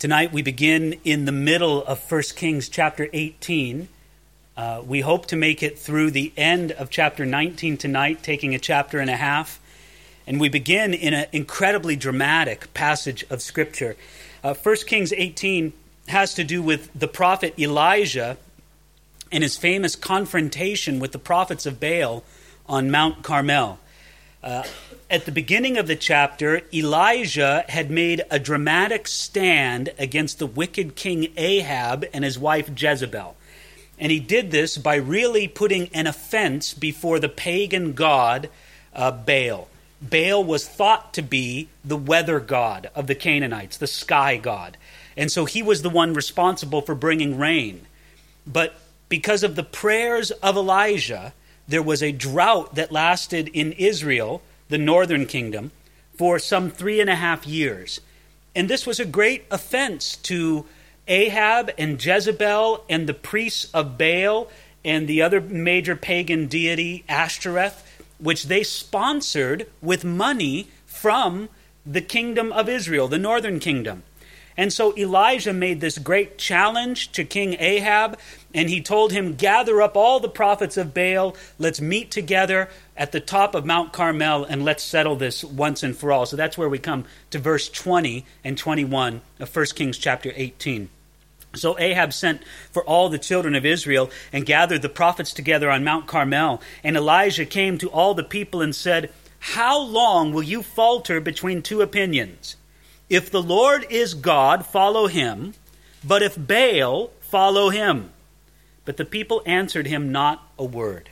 Tonight we begin in the middle of 1 Kings chapter 18. Uh, we hope to make it through the end of chapter 19 tonight, taking a chapter and a half. And we begin in an incredibly dramatic passage of Scripture. Uh, 1 Kings 18 has to do with the prophet Elijah and his famous confrontation with the prophets of Baal on Mount Carmel. Uh, at the beginning of the chapter, Elijah had made a dramatic stand against the wicked king Ahab and his wife Jezebel. And he did this by really putting an offense before the pagan god uh, Baal. Baal was thought to be the weather god of the Canaanites, the sky god. And so he was the one responsible for bringing rain. But because of the prayers of Elijah, there was a drought that lasted in Israel the northern kingdom, for some three and a half years. And this was a great offense to Ahab and Jezebel and the priests of Baal and the other major pagan deity, Ashtoreth, which they sponsored with money from the kingdom of Israel, the northern kingdom. And so Elijah made this great challenge to King Ahab, and he told him, Gather up all the prophets of Baal, let's meet together at the top of Mount Carmel, and let's settle this once and for all. So that's where we come to verse 20 and 21 of 1 Kings chapter 18. So Ahab sent for all the children of Israel and gathered the prophets together on Mount Carmel. And Elijah came to all the people and said, How long will you falter between two opinions? If the Lord is God, follow him, but if Baal, follow him. But the people answered him not a word.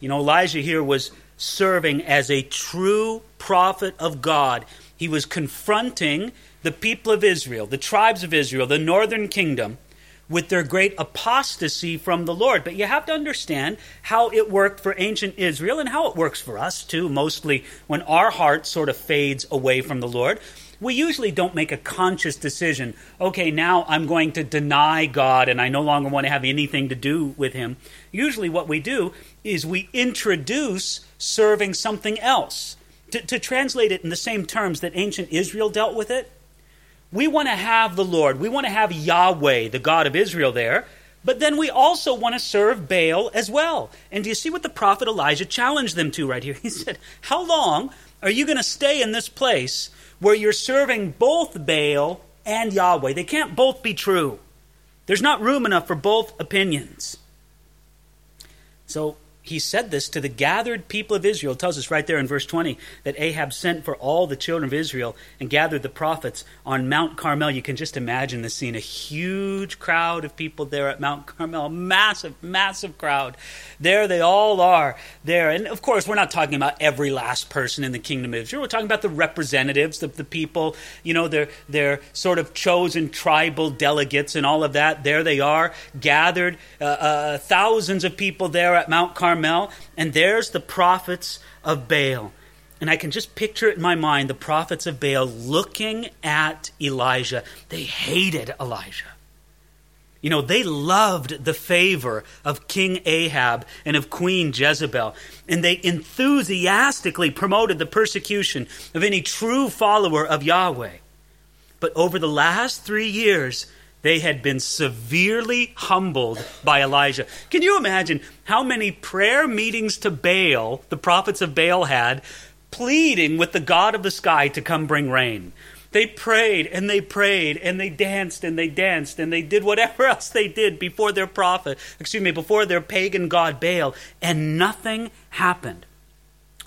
You know, Elijah here was serving as a true prophet of God. He was confronting the people of Israel, the tribes of Israel, the northern kingdom, with their great apostasy from the Lord. But you have to understand how it worked for ancient Israel and how it works for us too, mostly when our heart sort of fades away from the Lord we usually don't make a conscious decision, okay, now I'm going to deny God and I no longer want to have anything to do with Him. Usually, what we do is we introduce serving something else. To, to translate it in the same terms that ancient Israel dealt with it, we want to have the Lord, we want to have Yahweh, the God of Israel, there. But then we also want to serve Baal as well. And do you see what the prophet Elijah challenged them to right here? He said, How long are you going to stay in this place where you're serving both Baal and Yahweh. They can't both be true. There's not room enough for both opinions. So he said this to the gathered people of Israel. It tells us right there in verse 20 that Ahab sent for all the children of Israel and gathered the prophets on Mount Carmel. You can just imagine the scene a huge crowd of people there at Mount Carmel, massive, massive crowd. There they all are there. And of course, we're not talking about every last person in the kingdom of Israel. We're talking about the representatives of the people, you know, their, their sort of chosen tribal delegates and all of that. There they are, gathered, uh, uh, thousands of people there at Mount Carmel Carmel, and there's the prophets of Baal. And I can just picture it in my mind the prophets of Baal looking at Elijah. They hated Elijah. You know, they loved the favor of King Ahab and of Queen Jezebel, and they enthusiastically promoted the persecution of any true follower of Yahweh. But over the last three years, they had been severely humbled by Elijah. Can you imagine how many prayer meetings to Baal the prophets of Baal had, pleading with the God of the sky to come bring rain? They prayed and they prayed and they danced and they danced and they did whatever else they did before their prophet, excuse me, before their pagan god Baal, and nothing happened.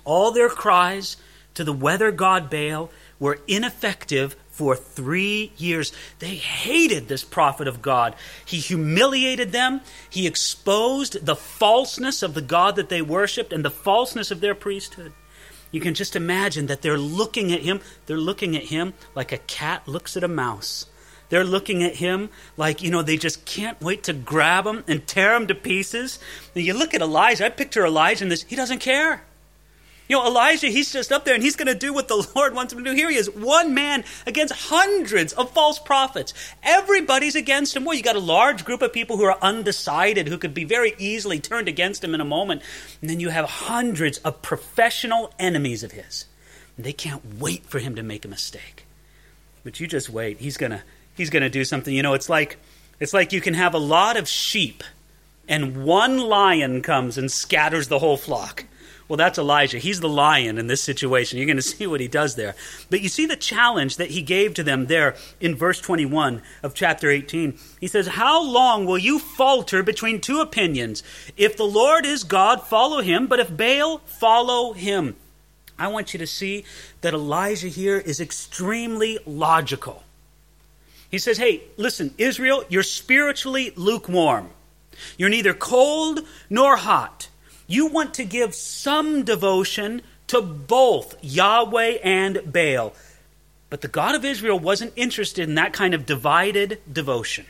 All their cries to the weather god Baal were ineffective for three years. They hated this prophet of God. He humiliated them. He exposed the falseness of the God that they worshiped and the falseness of their priesthood. You can just imagine that they're looking at him. They're looking at him like a cat looks at a mouse. They're looking at him like, you know, they just can't wait to grab him and tear him to pieces. And you look at Elijah, I picture Elijah in this, he doesn't care. You know, Elijah, he's just up there and he's going to do what the Lord wants him to do. Here he is, one man against hundreds of false prophets. Everybody's against him. Well, you got a large group of people who are undecided, who could be very easily turned against him in a moment. And then you have hundreds of professional enemies of his. And they can't wait for him to make a mistake. But you just wait. He's going to he's going to do something. You know, it's like it's like you can have a lot of sheep and one lion comes and scatters the whole flock. Well, that's Elijah. He's the lion in this situation. You're going to see what he does there. But you see the challenge that he gave to them there in verse 21 of chapter 18. He says, How long will you falter between two opinions? If the Lord is God, follow him, but if Baal, follow him. I want you to see that Elijah here is extremely logical. He says, Hey, listen, Israel, you're spiritually lukewarm. You're neither cold nor hot. You want to give some devotion to both Yahweh and Baal. But the God of Israel wasn't interested in that kind of divided devotion.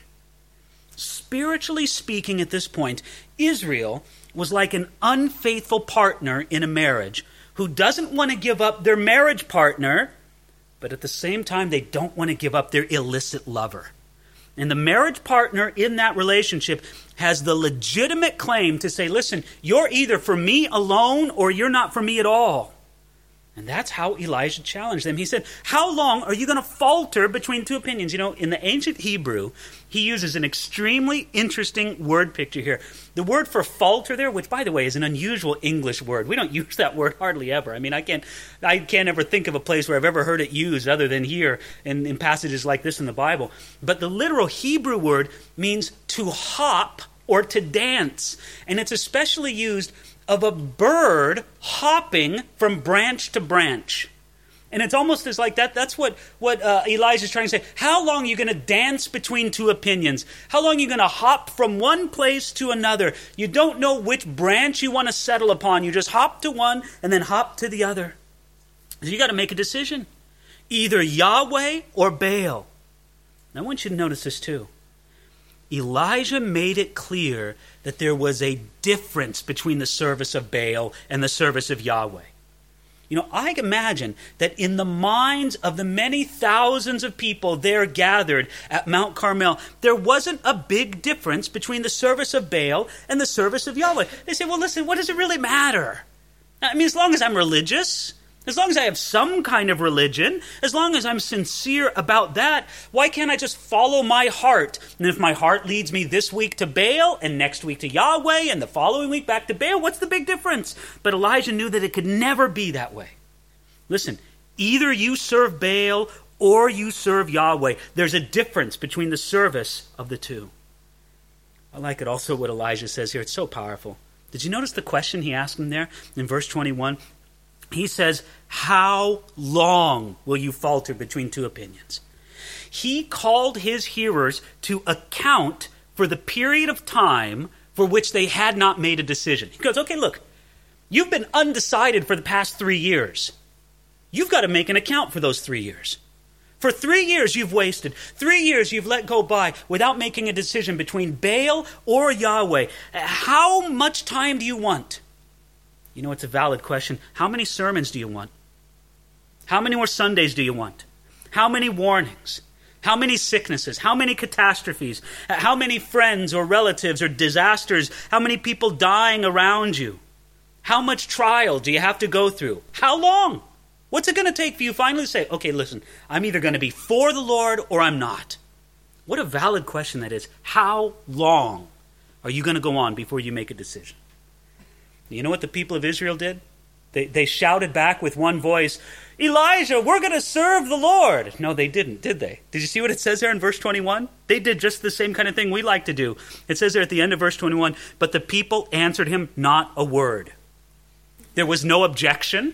Spiritually speaking, at this point, Israel was like an unfaithful partner in a marriage who doesn't want to give up their marriage partner, but at the same time, they don't want to give up their illicit lover. And the marriage partner in that relationship has the legitimate claim to say, listen, you're either for me alone or you're not for me at all. And that's how Elijah challenged them. He said, How long are you going to falter between two opinions? You know, in the ancient Hebrew, he uses an extremely interesting word picture here. The word for falter there, which by the way is an unusual English word. We don't use that word hardly ever. I mean, I can't I can't ever think of a place where I've ever heard it used other than here in, in passages like this in the Bible. But the literal Hebrew word means to hop or to dance. And it's especially used of a bird hopping from branch to branch. And it's almost as like that. That's what, what uh, Elijah is trying to say. How long are you going to dance between two opinions? How long are you going to hop from one place to another? You don't know which branch you want to settle upon. You just hop to one and then hop to the other. So you got to make a decision either Yahweh or Baal. Now, I want you to notice this too. Elijah made it clear that there was a difference between the service of Baal and the service of Yahweh. You know, I imagine that in the minds of the many thousands of people there gathered at Mount Carmel, there wasn't a big difference between the service of Baal and the service of Yahweh. They say, well, listen, what does it really matter? I mean, as long as I'm religious, as long as I have some kind of religion, as long as I'm sincere about that, why can't I just follow my heart? And if my heart leads me this week to Baal and next week to Yahweh and the following week back to Baal, what's the big difference? But Elijah knew that it could never be that way. Listen, either you serve Baal or you serve Yahweh. There's a difference between the service of the two. I like it also what Elijah says here. It's so powerful. Did you notice the question he asked him there in verse 21? He says, How long will you falter between two opinions? He called his hearers to account for the period of time for which they had not made a decision. He goes, Okay, look, you've been undecided for the past three years. You've got to make an account for those three years. For three years you've wasted. Three years you've let go by without making a decision between Baal or Yahweh. How much time do you want? You know, it's a valid question. How many sermons do you want? How many more Sundays do you want? How many warnings? How many sicknesses? How many catastrophes? How many friends or relatives or disasters? How many people dying around you? How much trial do you have to go through? How long? What's it going to take for you finally to say, okay, listen, I'm either going to be for the Lord or I'm not? What a valid question that is. How long are you going to go on before you make a decision? You know what the people of Israel did? They, they shouted back with one voice, Elijah, we're going to serve the Lord. No, they didn't, did they? Did you see what it says there in verse 21? They did just the same kind of thing we like to do. It says there at the end of verse 21 But the people answered him not a word. There was no objection.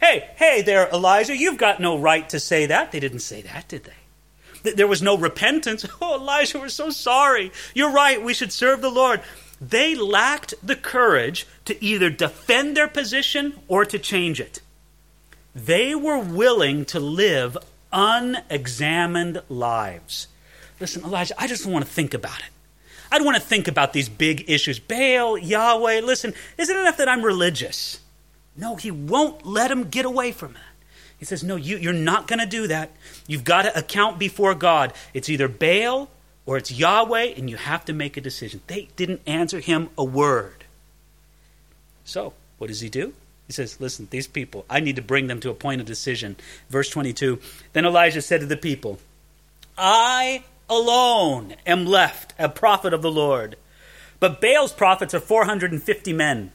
Hey, hey there, Elijah, you've got no right to say that. They didn't say that, did they? There was no repentance. Oh, Elijah, we're so sorry. You're right. We should serve the Lord. They lacked the courage to either defend their position or to change it. They were willing to live unexamined lives. Listen, Elijah, I just want to think about it. I don't want to think about these big issues. Baal, Yahweh, listen, isn't it enough that I'm religious? No, he won't let him get away from that. He says, No, you, you're not going to do that. You've got to account before God. It's either Baal or it's Yahweh, and you have to make a decision. They didn't answer him a word. So, what does he do? He says, Listen, these people, I need to bring them to a point of decision. Verse 22 Then Elijah said to the people, I alone am left, a prophet of the Lord. But Baal's prophets are 450 men.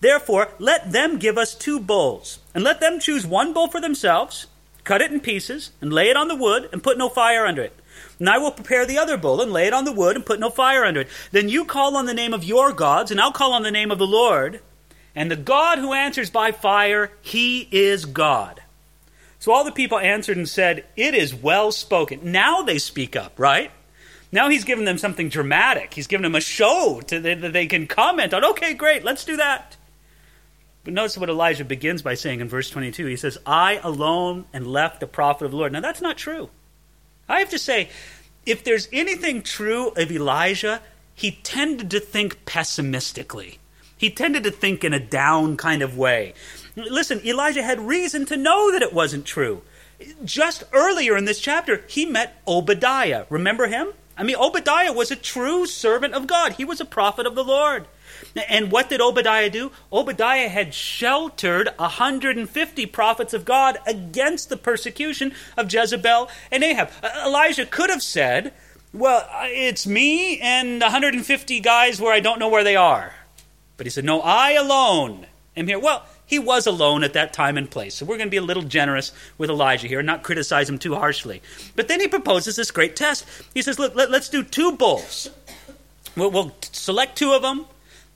Therefore, let them give us two bulls, and let them choose one bull for themselves, cut it in pieces, and lay it on the wood, and put no fire under it. And I will prepare the other bull, and lay it on the wood, and put no fire under it. Then you call on the name of your gods, and I'll call on the name of the Lord. And the God who answers by fire, he is God. So all the people answered and said, It is well spoken. Now they speak up, right? Now he's given them something dramatic. He's given them a show to, that they can comment on. Okay, great, let's do that. But notice what Elijah begins by saying in verse 22. He says, I alone and left the prophet of the Lord. Now that's not true. I have to say, if there's anything true of Elijah, he tended to think pessimistically. He tended to think in a down kind of way. Listen, Elijah had reason to know that it wasn't true. Just earlier in this chapter, he met Obadiah. Remember him? I mean, Obadiah was a true servant of God, he was a prophet of the Lord. And what did Obadiah do? Obadiah had sheltered 150 prophets of God against the persecution of Jezebel and Ahab. Elijah could have said, Well, it's me and 150 guys where I don't know where they are. But he said, No, I alone am here. Well, he was alone at that time and place. So we're going to be a little generous with Elijah here and not criticize him too harshly. But then he proposes this great test. He says, Look, let, us do two bulls. We'll, we'll, select two of them.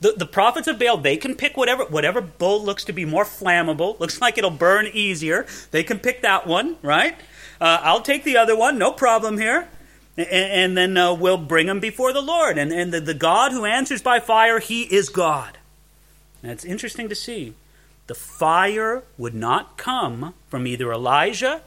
The, the prophets of Baal, they can pick whatever, whatever bull looks to be more flammable, looks like it'll burn easier. They can pick that one, right? Uh, I'll take the other one, no problem here. And, and then uh, we'll bring them before the Lord. And, and the, the God who answers by fire, he is God. And it's interesting to see the fire would not come from either Elijah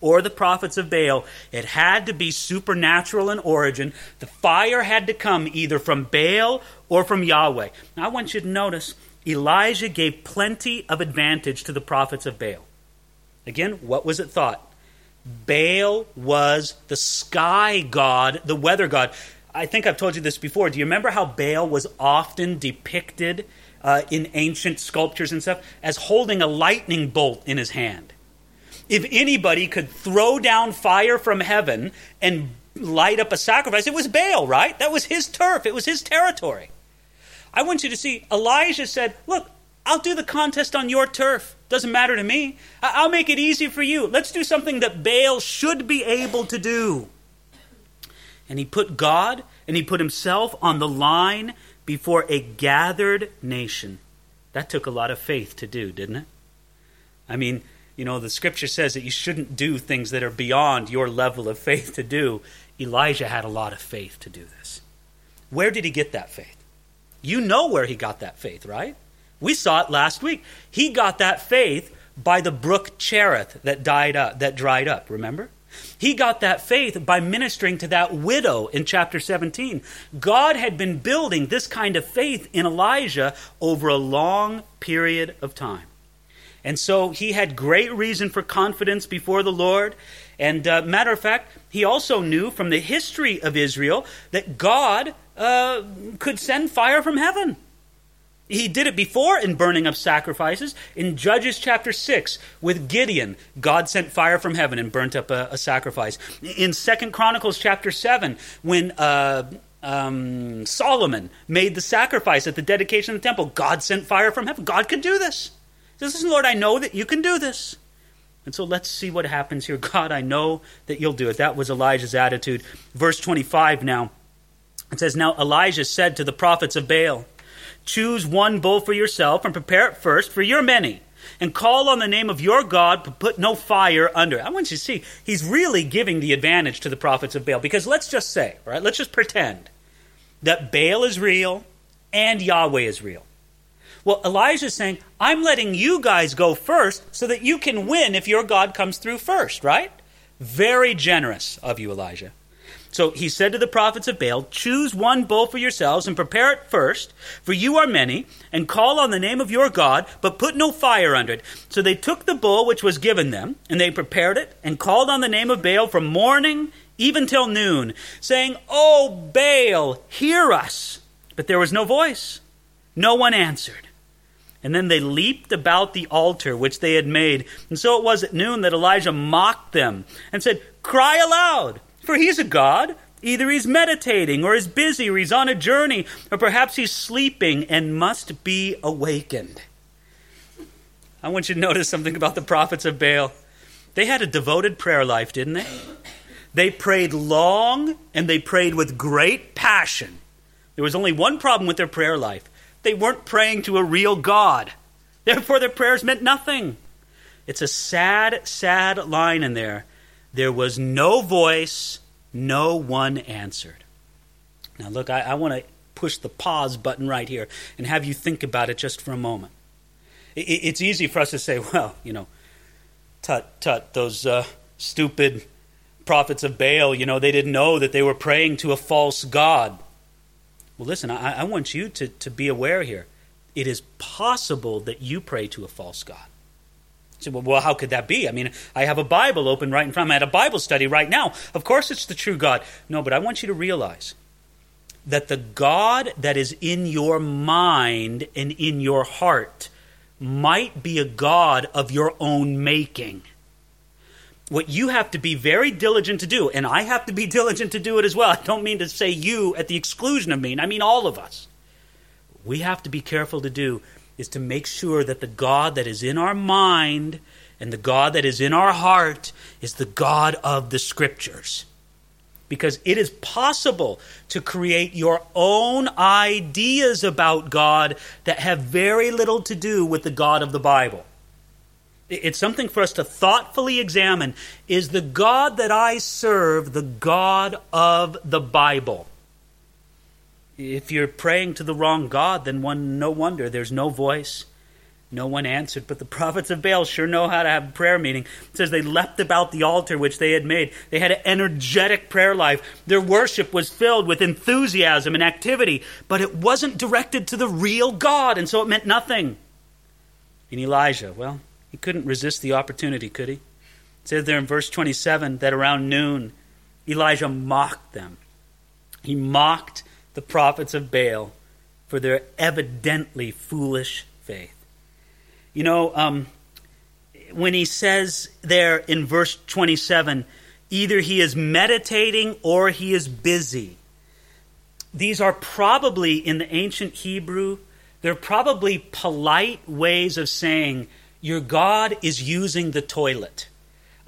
or the prophets of Baal. It had to be supernatural in origin. The fire had to come either from Baal or from Yahweh. Now, I want you to notice Elijah gave plenty of advantage to the prophets of Baal. Again, what was it thought? Baal was the sky god, the weather god. I think I've told you this before. Do you remember how Baal was often depicted uh, in ancient sculptures and stuff as holding a lightning bolt in his hand. If anybody could throw down fire from heaven and light up a sacrifice, it was Baal, right? That was his turf, it was his territory. I want you to see, Elijah said, Look, I'll do the contest on your turf. Doesn't matter to me. I'll make it easy for you. Let's do something that Baal should be able to do. And he put God and he put himself on the line before a gathered nation. That took a lot of faith to do, didn't it? I mean, you know, the scripture says that you shouldn't do things that are beyond your level of faith to do. Elijah had a lot of faith to do this. Where did he get that faith? You know where he got that faith, right? We saw it last week. He got that faith by the brook Cherith that died up, that dried up, remember? He got that faith by ministering to that widow in chapter 17. God had been building this kind of faith in Elijah over a long period of time. And so he had great reason for confidence before the Lord. And uh, matter of fact, he also knew from the history of Israel that God uh, could send fire from heaven. He did it before in burning up sacrifices. In Judges chapter 6, with Gideon, God sent fire from heaven and burnt up a, a sacrifice. In Second Chronicles chapter 7, when uh, um, Solomon made the sacrifice at the dedication of the temple, God sent fire from heaven. God could do this. Says, Lord, I know that you can do this. And so let's see what happens here. God, I know that you'll do it. That was Elijah's attitude. Verse 25 now. It says, Now Elijah said to the prophets of Baal, Choose one bull for yourself and prepare it first for your many. And call on the name of your God, but put no fire under it. I want you to see, he's really giving the advantage to the prophets of Baal. Because let's just say, right, let's just pretend that Baal is real and Yahweh is real. Well, Elijah's saying, I'm letting you guys go first so that you can win if your God comes through first, right? Very generous of you, Elijah. So he said to the prophets of Baal, Choose one bull for yourselves and prepare it first, for you are many, and call on the name of your God, but put no fire under it. So they took the bull which was given them, and they prepared it, and called on the name of Baal from morning even till noon, saying, O Baal, hear us. But there was no voice. No one answered. And then they leaped about the altar which they had made. And so it was at noon that Elijah mocked them and said, Cry aloud For he's a God. Either he's meditating, or he's busy, or he's on a journey, or perhaps he's sleeping and must be awakened. I want you to notice something about the prophets of Baal. They had a devoted prayer life, didn't they? They prayed long and they prayed with great passion. There was only one problem with their prayer life they weren't praying to a real God. Therefore, their prayers meant nothing. It's a sad, sad line in there. There was no voice, no one answered. Now, look, I, I want to push the pause button right here and have you think about it just for a moment. It, it's easy for us to say, well, you know, tut, tut, those uh, stupid prophets of Baal, you know, they didn't know that they were praying to a false God. Well, listen, I, I want you to, to be aware here. It is possible that you pray to a false God. Well, well, how could that be? I mean, I have a Bible open right in front of me. I had a Bible study right now. Of course, it's the true God. No, but I want you to realize that the God that is in your mind and in your heart might be a God of your own making what you have to be very diligent to do, and I have to be diligent to do it as well. I don't mean to say you at the exclusion of me, I mean all of us. We have to be careful to do is to make sure that the God that is in our mind and the God that is in our heart is the God of the Scriptures. Because it is possible to create your own ideas about God that have very little to do with the God of the Bible. It's something for us to thoughtfully examine. Is the God that I serve the God of the Bible? If you're praying to the wrong God, then one, no wonder there's no voice, no one answered. But the prophets of Baal sure know how to have a prayer meeting. It says they leapt about the altar which they had made. They had an energetic prayer life. Their worship was filled with enthusiasm and activity, but it wasn't directed to the real God, and so it meant nothing. In Elijah, well, he couldn't resist the opportunity, could he? It says there in verse 27 that around noon, Elijah mocked them. He mocked the prophets of Baal for their evidently foolish faith. You know, um, when he says there in verse 27, either he is meditating or he is busy, these are probably, in the ancient Hebrew, they're probably polite ways of saying, your God is using the toilet.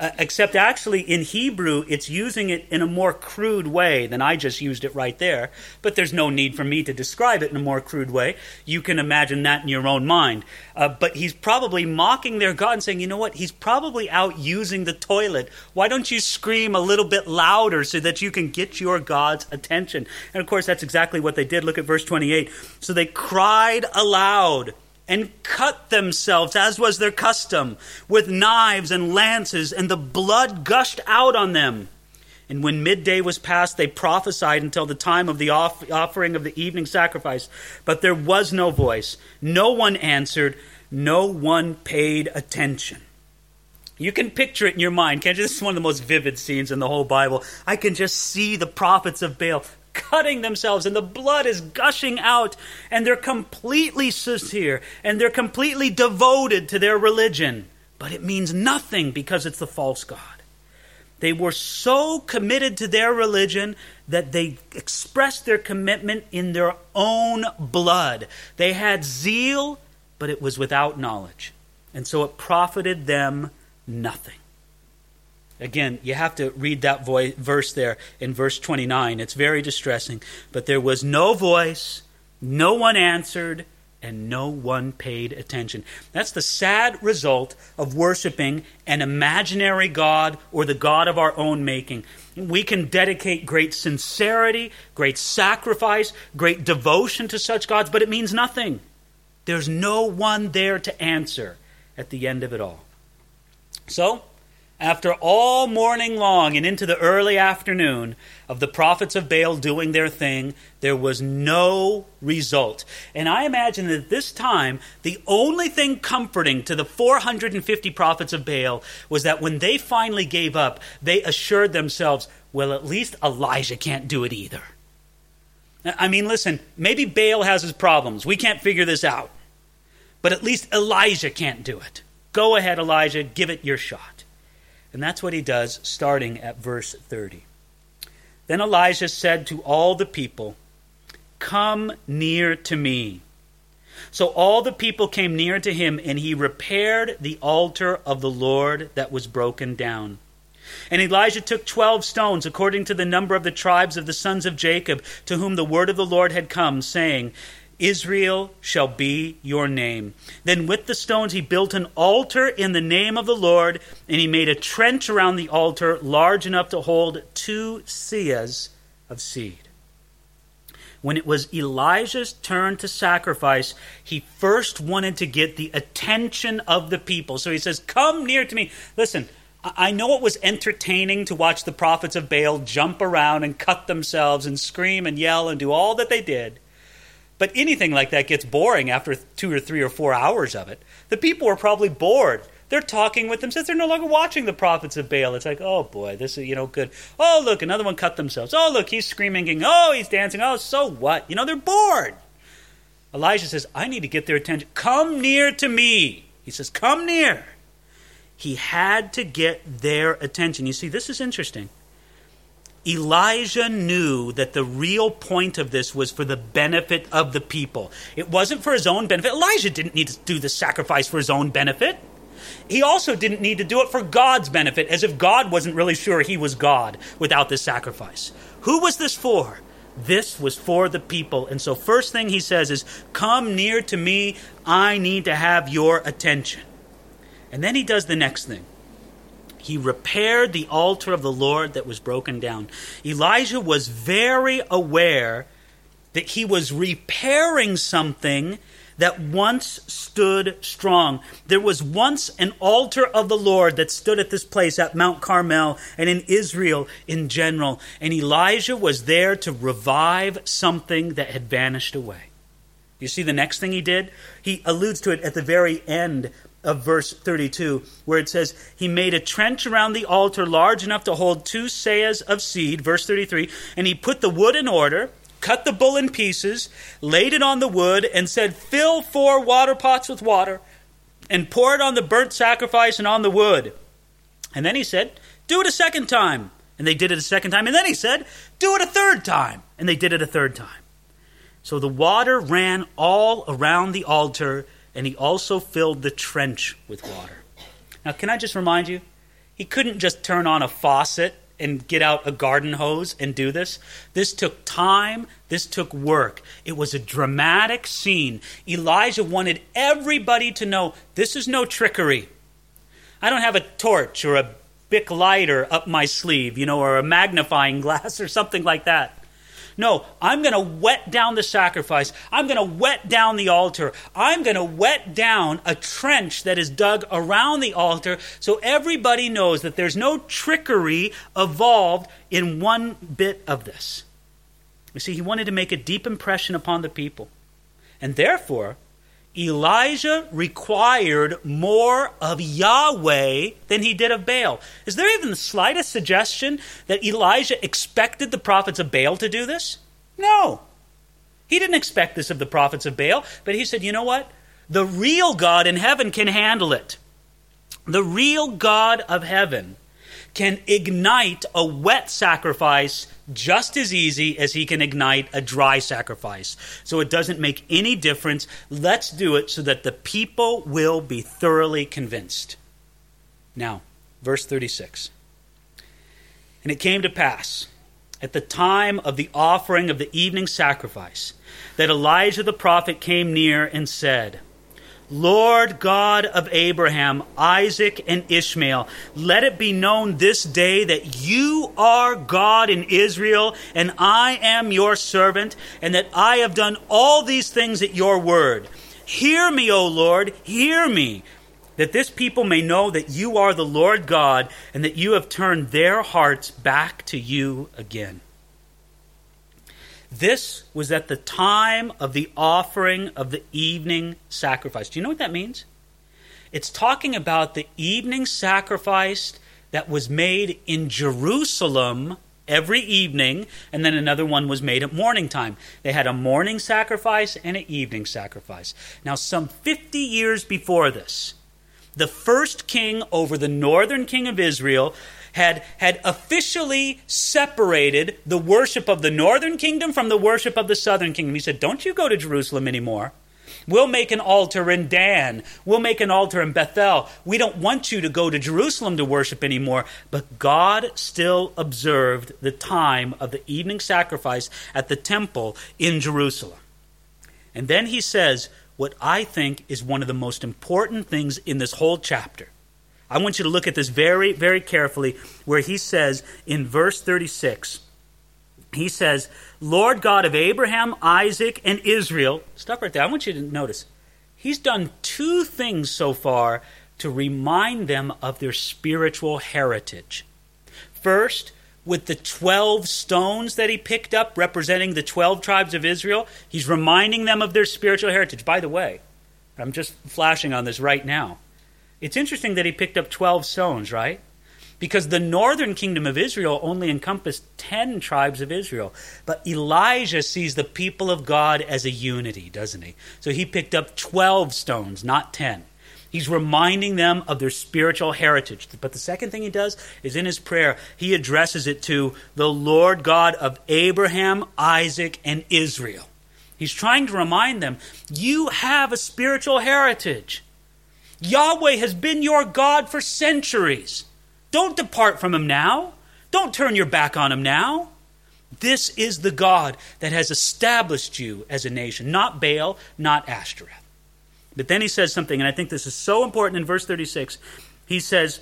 Uh, except actually in Hebrew, it's using it in a more crude way than I just used it right there. But there's no need for me to describe it in a more crude way. You can imagine that in your own mind. Uh, but he's probably mocking their God and saying, you know what? He's probably out using the toilet. Why don't you scream a little bit louder so that you can get your God's attention? And of course, that's exactly what they did. Look at verse 28. So they cried aloud and cut themselves, as was their custom, with knives and lances, and the blood gushed out on them. And when midday was past, they prophesied until the time of the off- offering of the evening sacrifice. But there was no voice. No one answered. No one paid attention. You can picture it in your mind, can't you? This is one of the most vivid scenes in the whole Bible. I can just see the prophets of Baal cutting themselves and the blood is gushing out and they're completely sincere and they're completely devoted to their religion. But it means nothing because it's the false God. They were so committed to their religion that they expressed their commitment in their own blood. They had zeal, but it was without knowledge. And so it profited them nothing. Again, you have to read that voice, verse there in verse 29. It's very distressing. But there was no voice, no one answered, and no one paid attention. That's the sad result of worshiping an imaginary God or the God of our own making. We can dedicate great sincerity, great sacrifice, great devotion to such gods, but it means nothing. There's no one there to answer at the end of it all. So, after all morning long and into the early afternoon of the prophets of Baal doing their thing, there was no result. And I imagine that this time, the only thing comforting to the 450 prophets of Baal was that when they finally gave up, they assured themselves, well, at least Elijah can't do it either. I mean, listen, maybe Baal has his problems. We can't figure this out. But at least Elijah can't do it. Go ahead, Elijah, give it your shot. And that's what he does starting at verse 30. Then Elijah said to all the people, Come near to me. So all the people came near to him, and he repaired the altar of the Lord that was broken down. And Elijah took twelve stones, according to the number of the tribes of the sons of Jacob, to whom the word of the Lord had come, saying, Israel shall be your name. Then with the stones he built an altar in the name of the Lord, and he made a trench around the altar large enough to hold two seahs of seed. When it was Elijah's turn to sacrifice, he first wanted to get the attention of the people. So he says, Come near to me. Listen, I know it was entertaining to watch the prophets of Baal jump around and cut themselves and scream and yell and do all that they did. But anything like that gets boring after two or three or four hours of it. The people were probably bored. They're talking with themselves. They're no longer watching the prophets of Baal. It's like, oh boy, this is, you know, good. Oh, look, another one cut themselves. Oh, look, he's screaming. Oh, he's dancing. Oh, so what? You know, they're bored. Elijah says, I need to get their attention. Come near to me. He says, Come near. He had to get their attention. You see, this is interesting. Elijah knew that the real point of this was for the benefit of the people. It wasn't for his own benefit. Elijah didn't need to do the sacrifice for his own benefit. He also didn't need to do it for God's benefit, as if God wasn't really sure he was God without this sacrifice. Who was this for? This was for the people. And so, first thing he says is, Come near to me. I need to have your attention. And then he does the next thing he repaired the altar of the Lord that was broken down. Elijah was very aware that he was repairing something that once stood strong. There was once an altar of the Lord that stood at this place at Mount Carmel and in Israel in general. And Elijah was there to revive something that had vanished away. You see the next thing he did? He alludes to it at the very end of verse 32, where it says, He made a trench around the altar large enough to hold two seahs of seed, verse 33, and he put the wood in order, cut the bull in pieces, laid it on the wood, and said, Fill four water pots with water, and pour it on the burnt sacrifice and on the wood. And then he said, Do it a second time. And they did it a second time. And then he said, Do it a third time. And they did it a third time. So the water ran all around the altar and he also filled the trench with water. Now, can I just remind you? He couldn't just turn on a faucet and get out a garden hose and do this. This took time, this took work. It was a dramatic scene. Elijah wanted everybody to know this is no trickery. I don't have a torch or a Bic lighter up my sleeve, you know, or a magnifying glass or something like that. No, I'm going to wet down the sacrifice. I'm going to wet down the altar. I'm going to wet down a trench that is dug around the altar so everybody knows that there's no trickery involved in one bit of this. You see, he wanted to make a deep impression upon the people. And therefore, Elijah required more of Yahweh than he did of Baal. Is there even the slightest suggestion that Elijah expected the prophets of Baal to do this? No. He didn't expect this of the prophets of Baal, but he said, you know what? The real God in heaven can handle it. The real God of heaven can ignite a wet sacrifice just as easy as he can ignite a dry sacrifice. So it doesn't make any difference. Let's do it so that the people will be thoroughly convinced. Now, verse 36. And it came to pass at the time of the offering of the evening sacrifice that Elijah the prophet came near and said, Lord God of Abraham, Isaac, and Ishmael, let it be known this day that you are God in Israel, and I am your servant, and that I have done all these things at your word. Hear me, O Lord, hear me, that this people may know that you are the Lord God, and that you have turned their hearts back to you again. This was at the time of the offering of the evening sacrifice. Do you know what that means? It's talking about the evening sacrifice that was made in Jerusalem every evening, and then another one was made at morning time. They had a morning sacrifice and an evening sacrifice. Now, some 50 years before this, the first king over the northern king of Israel, had, had officially separated the worship of the northern kingdom from the worship of the southern kingdom. He said, Don't you go to Jerusalem anymore. We'll make an altar in Dan. We'll make an altar in Bethel. We don't want you to go to Jerusalem to worship anymore. But God still observed the time of the evening sacrifice at the temple in Jerusalem. And then he says what I think is one of the most important things in this whole chapter. I want you to look at this very, very carefully, where he says in verse 36, he says, Lord God of Abraham, Isaac, and Israel. Stop right there. I want you to notice. He's done two things so far to remind them of their spiritual heritage. First, with the 12 stones that he picked up representing the 12 tribes of Israel, he's reminding them of their spiritual heritage. By the way, I'm just flashing on this right now. It's interesting that he picked up 12 stones, right? Because the northern kingdom of Israel only encompassed 10 tribes of Israel. But Elijah sees the people of God as a unity, doesn't he? So he picked up 12 stones, not 10. He's reminding them of their spiritual heritage. But the second thing he does is in his prayer, he addresses it to the Lord God of Abraham, Isaac, and Israel. He's trying to remind them you have a spiritual heritage. Yahweh has been your God for centuries. Don't depart from him now. Don't turn your back on him now. This is the God that has established you as a nation, not Baal, not Ashtoreth. But then he says something, and I think this is so important in verse 36. He says,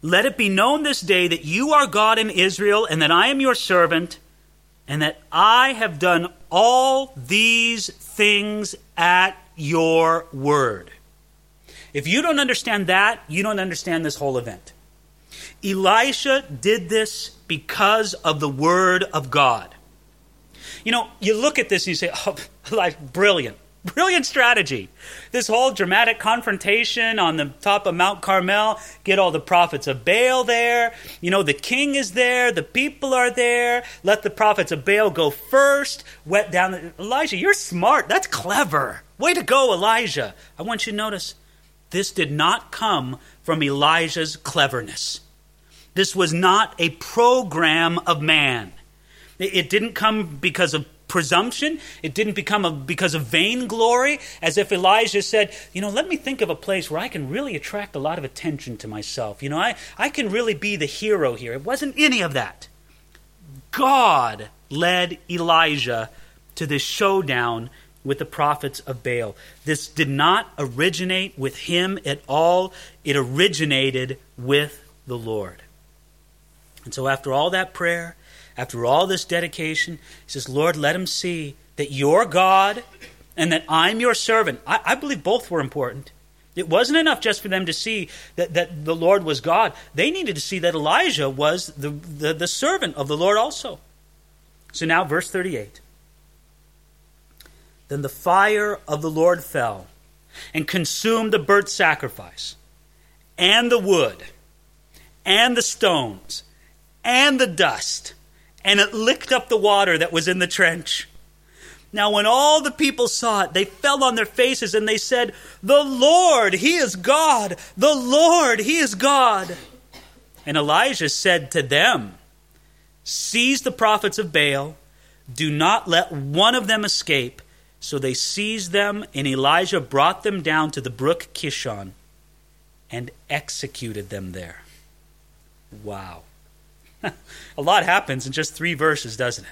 Let it be known this day that you are God in Israel, and that I am your servant, and that I have done all these things at your word. If you don't understand that, you don't understand this whole event. Elijah did this because of the word of God. You know, you look at this and you say, oh, like, brilliant. Brilliant strategy. This whole dramatic confrontation on the top of Mount Carmel, get all the prophets of Baal there. You know, the king is there, the people are there. Let the prophets of Baal go first. Wet down. The... Elijah, you're smart. That's clever. Way to go, Elijah. I want you to notice this did not come from Elijah's cleverness. This was not a program of man. It didn't come because of presumption. It didn't become a, because of vainglory, as if Elijah said, You know, let me think of a place where I can really attract a lot of attention to myself. You know, I, I can really be the hero here. It wasn't any of that. God led Elijah to this showdown with the prophets of Baal. This did not originate with him at all, it originated with the Lord. And so, after all that prayer, after all this dedication, he says, Lord, let him see that you're God and that I'm your servant. I, I believe both were important. It wasn't enough just for them to see that, that the Lord was God. They needed to see that Elijah was the, the, the servant of the Lord also. So now, verse 38. Then the fire of the Lord fell and consumed the burnt sacrifice, and the wood, and the stones, and the dust, and it licked up the water that was in the trench. Now, when all the people saw it, they fell on their faces and they said, The Lord, He is God! The Lord, He is God! And Elijah said to them, Seize the prophets of Baal, do not let one of them escape so they seized them, and Elijah brought them down to the brook Kishon and executed them there. Wow. A lot happens in just three verses, doesn't it?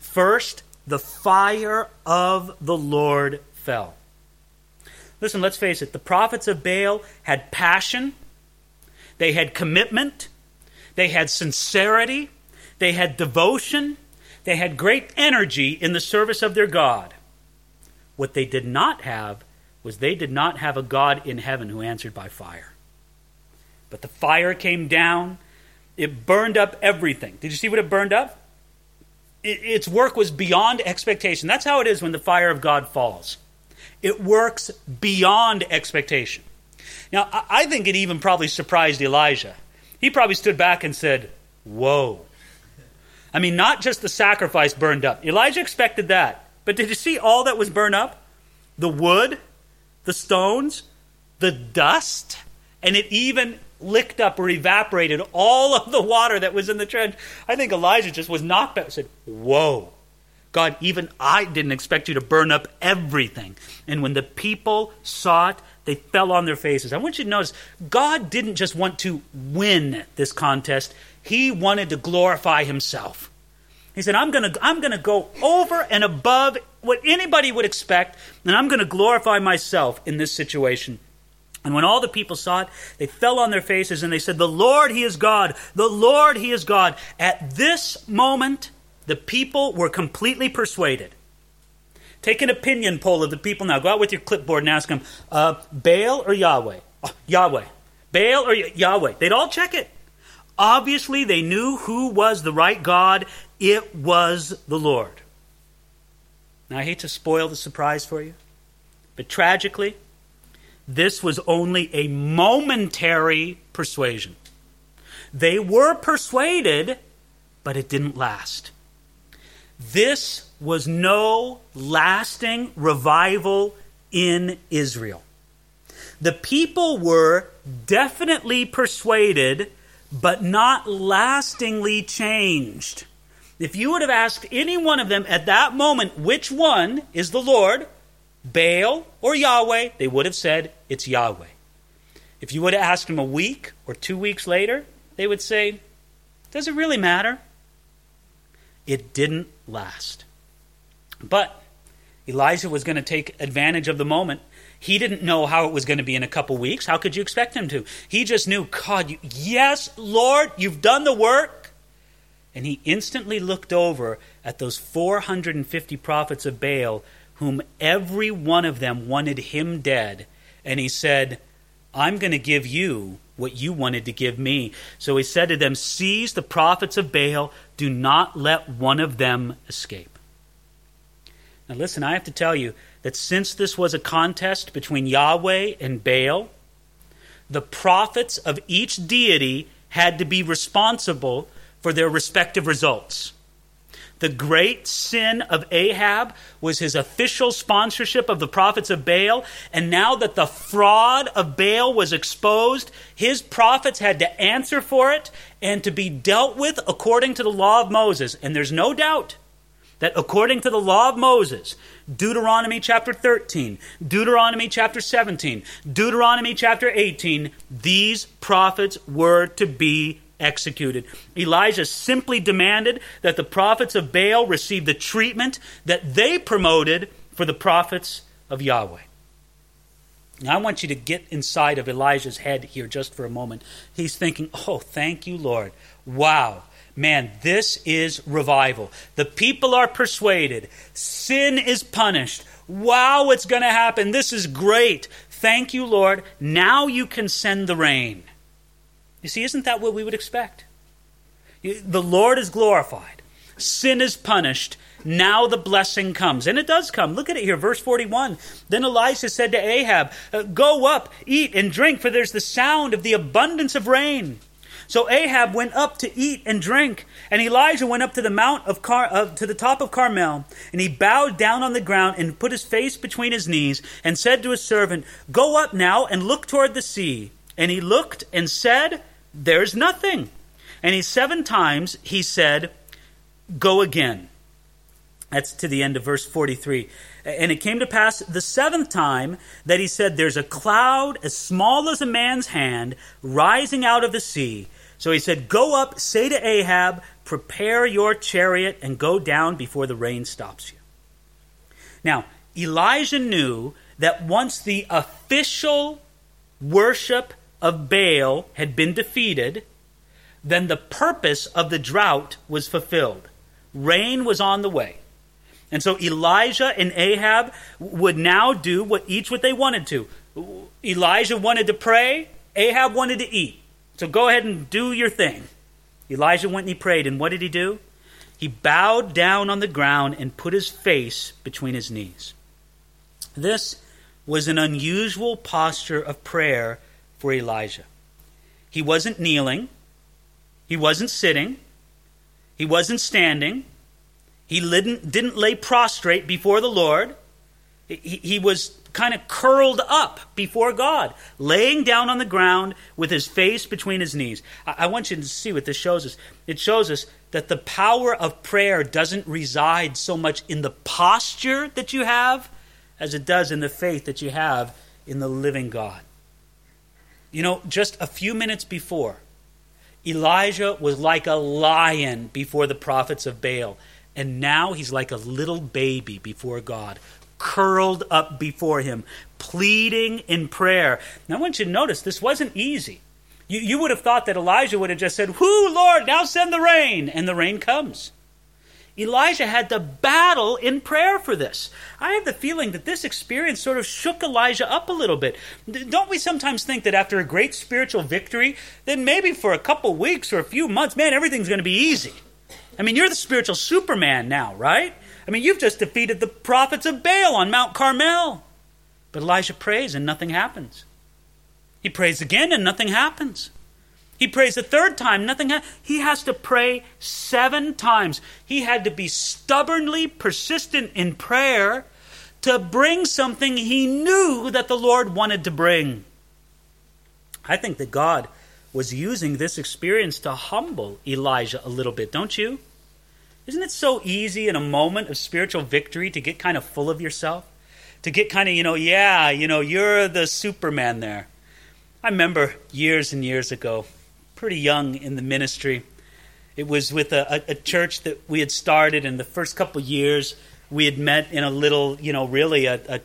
First, the fire of the Lord fell. Listen, let's face it, the prophets of Baal had passion, they had commitment, they had sincerity, they had devotion, they had great energy in the service of their God. What they did not have was they did not have a God in heaven who answered by fire. But the fire came down, it burned up everything. Did you see what it burned up? It, its work was beyond expectation. That's how it is when the fire of God falls. It works beyond expectation. Now, I, I think it even probably surprised Elijah. He probably stood back and said, Whoa. I mean, not just the sacrifice burned up. Elijah expected that. But did you see all that was burned up? The wood, the stones, the dust, and it even licked up or evaporated all of the water that was in the trench. I think Elijah just was knocked back and said, Whoa. God, even I didn't expect you to burn up everything. And when the people saw it, they fell on their faces. I want you to notice God didn't just want to win this contest, He wanted to glorify Himself. He said, I'm going to I'm going to go over and above what anybody would expect, and I'm going to glorify myself in this situation. And when all the people saw it, they fell on their faces and they said, The Lord, He is God. The Lord, He is God. At this moment, the people were completely persuaded. Take an opinion poll of the people now. Go out with your clipboard and ask them, uh, Baal or Yahweh? Oh, Yahweh. Baal or Yahweh? They'd all check it. Obviously, they knew who was the right God. It was the Lord. Now, I hate to spoil the surprise for you, but tragically, this was only a momentary persuasion. They were persuaded, but it didn't last. This was no lasting revival in Israel. The people were definitely persuaded, but not lastingly changed. If you would have asked any one of them at that moment which one is the Lord, Baal or Yahweh, they would have said it's Yahweh. If you would have asked them a week or two weeks later, they would say, Does it really matter? It didn't last. But Elijah was going to take advantage of the moment. He didn't know how it was going to be in a couple weeks. How could you expect him to? He just knew, God, you, yes, Lord, you've done the work. And he instantly looked over at those 450 prophets of Baal whom every one of them wanted him dead. And he said, I'm going to give you what you wanted to give me. So he said to them, Seize the prophets of Baal, do not let one of them escape. Now, listen, I have to tell you that since this was a contest between Yahweh and Baal, the prophets of each deity had to be responsible for their respective results. The great sin of Ahab was his official sponsorship of the prophets of Baal. And now that the fraud of Baal was exposed, his prophets had to answer for it and to be dealt with according to the law of Moses. And there's no doubt that according to the law of Moses, Deuteronomy chapter 13, Deuteronomy chapter 17, Deuteronomy chapter 18, these prophets were to be executed. Elijah simply demanded that the prophets of Baal receive the treatment that they promoted for the prophets of Yahweh. Now, I want you to get inside of Elijah's head here just for a moment. He's thinking, oh, thank you, Lord. Wow. Man, this is revival. The people are persuaded. Sin is punished. Wow, it's going to happen. This is great. Thank you, Lord. Now you can send the rain. You see, isn't that what we would expect? The Lord is glorified, sin is punished. Now the blessing comes. And it does come. Look at it here, verse 41. Then Elijah said to Ahab, uh, Go up, eat and drink, for there's the sound of the abundance of rain. So Ahab went up to eat and drink, and Elijah went up to the mount of Car- uh, to the top of Carmel, and he bowed down on the ground and put his face between his knees, and said to his servant, Go up now and look toward the sea. And he looked and said, there's nothing. And he seven times he said, Go again. That's to the end of verse 43. And it came to pass the seventh time that he said, There's a cloud as small as a man's hand rising out of the sea. So he said, Go up, say to Ahab, Prepare your chariot and go down before the rain stops you. Now, Elijah knew that once the official worship of Baal had been defeated, then the purpose of the drought was fulfilled. Rain was on the way. And so Elijah and Ahab would now do what each what they wanted to. Elijah wanted to pray, Ahab wanted to eat. So go ahead and do your thing. Elijah went and he prayed, and what did he do? He bowed down on the ground and put his face between his knees. This was an unusual posture of prayer for Elijah. He wasn't kneeling, he wasn't sitting, he wasn't standing, he didn't, lay prostrate before the Lord. He, he was kind of curled up before God, laying down on the ground with his face between his knees. I, I want you to see what this shows us. It shows us that the power of prayer doesn't reside so much in the posture that you have as it does in the faith that you have in the living God. You know, just a few minutes before, Elijah was like a lion before the prophets of Baal, and now he's like a little baby before God, curled up before him, pleading in prayer. Now, I want you to notice this wasn't easy. You, you would have thought that Elijah would have just said, Whoo, Lord, now send the rain, and the rain comes. Elijah had to battle in prayer for this. I have the feeling that this experience sort of shook Elijah up a little bit. Don't we sometimes think that after a great spiritual victory, then maybe for a couple weeks or a few months, man, everything's going to be easy? I mean, you're the spiritual Superman now, right? I mean, you've just defeated the prophets of Baal on Mount Carmel. But Elijah prays and nothing happens. He prays again and nothing happens. He prays a third time, nothing. Ha- he has to pray seven times. He had to be stubbornly persistent in prayer to bring something he knew that the Lord wanted to bring. I think that God was using this experience to humble Elijah a little bit, don't you? Isn't it so easy in a moment of spiritual victory to get kind of full of yourself? To get kind of, you know, yeah, you know, you're the Superman there. I remember years and years ago, pretty young in the ministry. It was with a, a, church that we had started, in the first couple years we had met in a little, you know, really a, a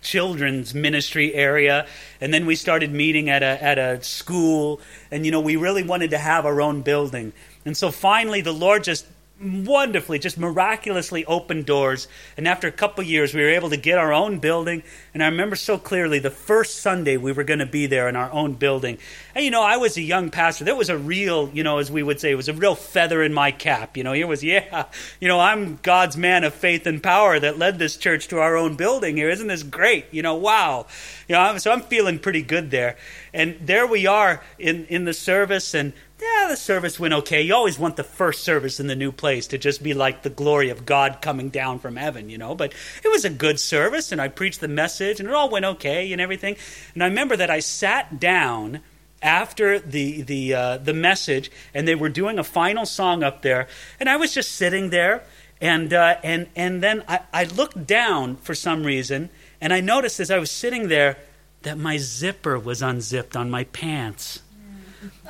children's ministry area and then we started meeting at a at a school and you know we really wanted to have our own building and so finally the lord just wonderfully, just miraculously opened doors. And after a couple years, we were able to get our own building. And I remember so clearly the first Sunday we were going to be there in our own building. And, you know, I was a young pastor. There was a real, you know, as we would say, it was a real feather in my cap. You know, it was, yeah, you know, I'm God's man of faith and power that led this church to our own building here. Isn't this great? You know, wow. You know, so I'm feeling pretty good there. And there we are in, in the service, and yeah, the service went okay. You always want the first service in the new place to just be like the glory of God coming down from heaven, you know. But it was a good service, and I preached the message, and it all went okay and everything. And I remember that I sat down after the the uh, the message, and they were doing a final song up there, and I was just sitting there, and uh, and and then I, I looked down for some reason, and I noticed as I was sitting there that my zipper was unzipped on my pants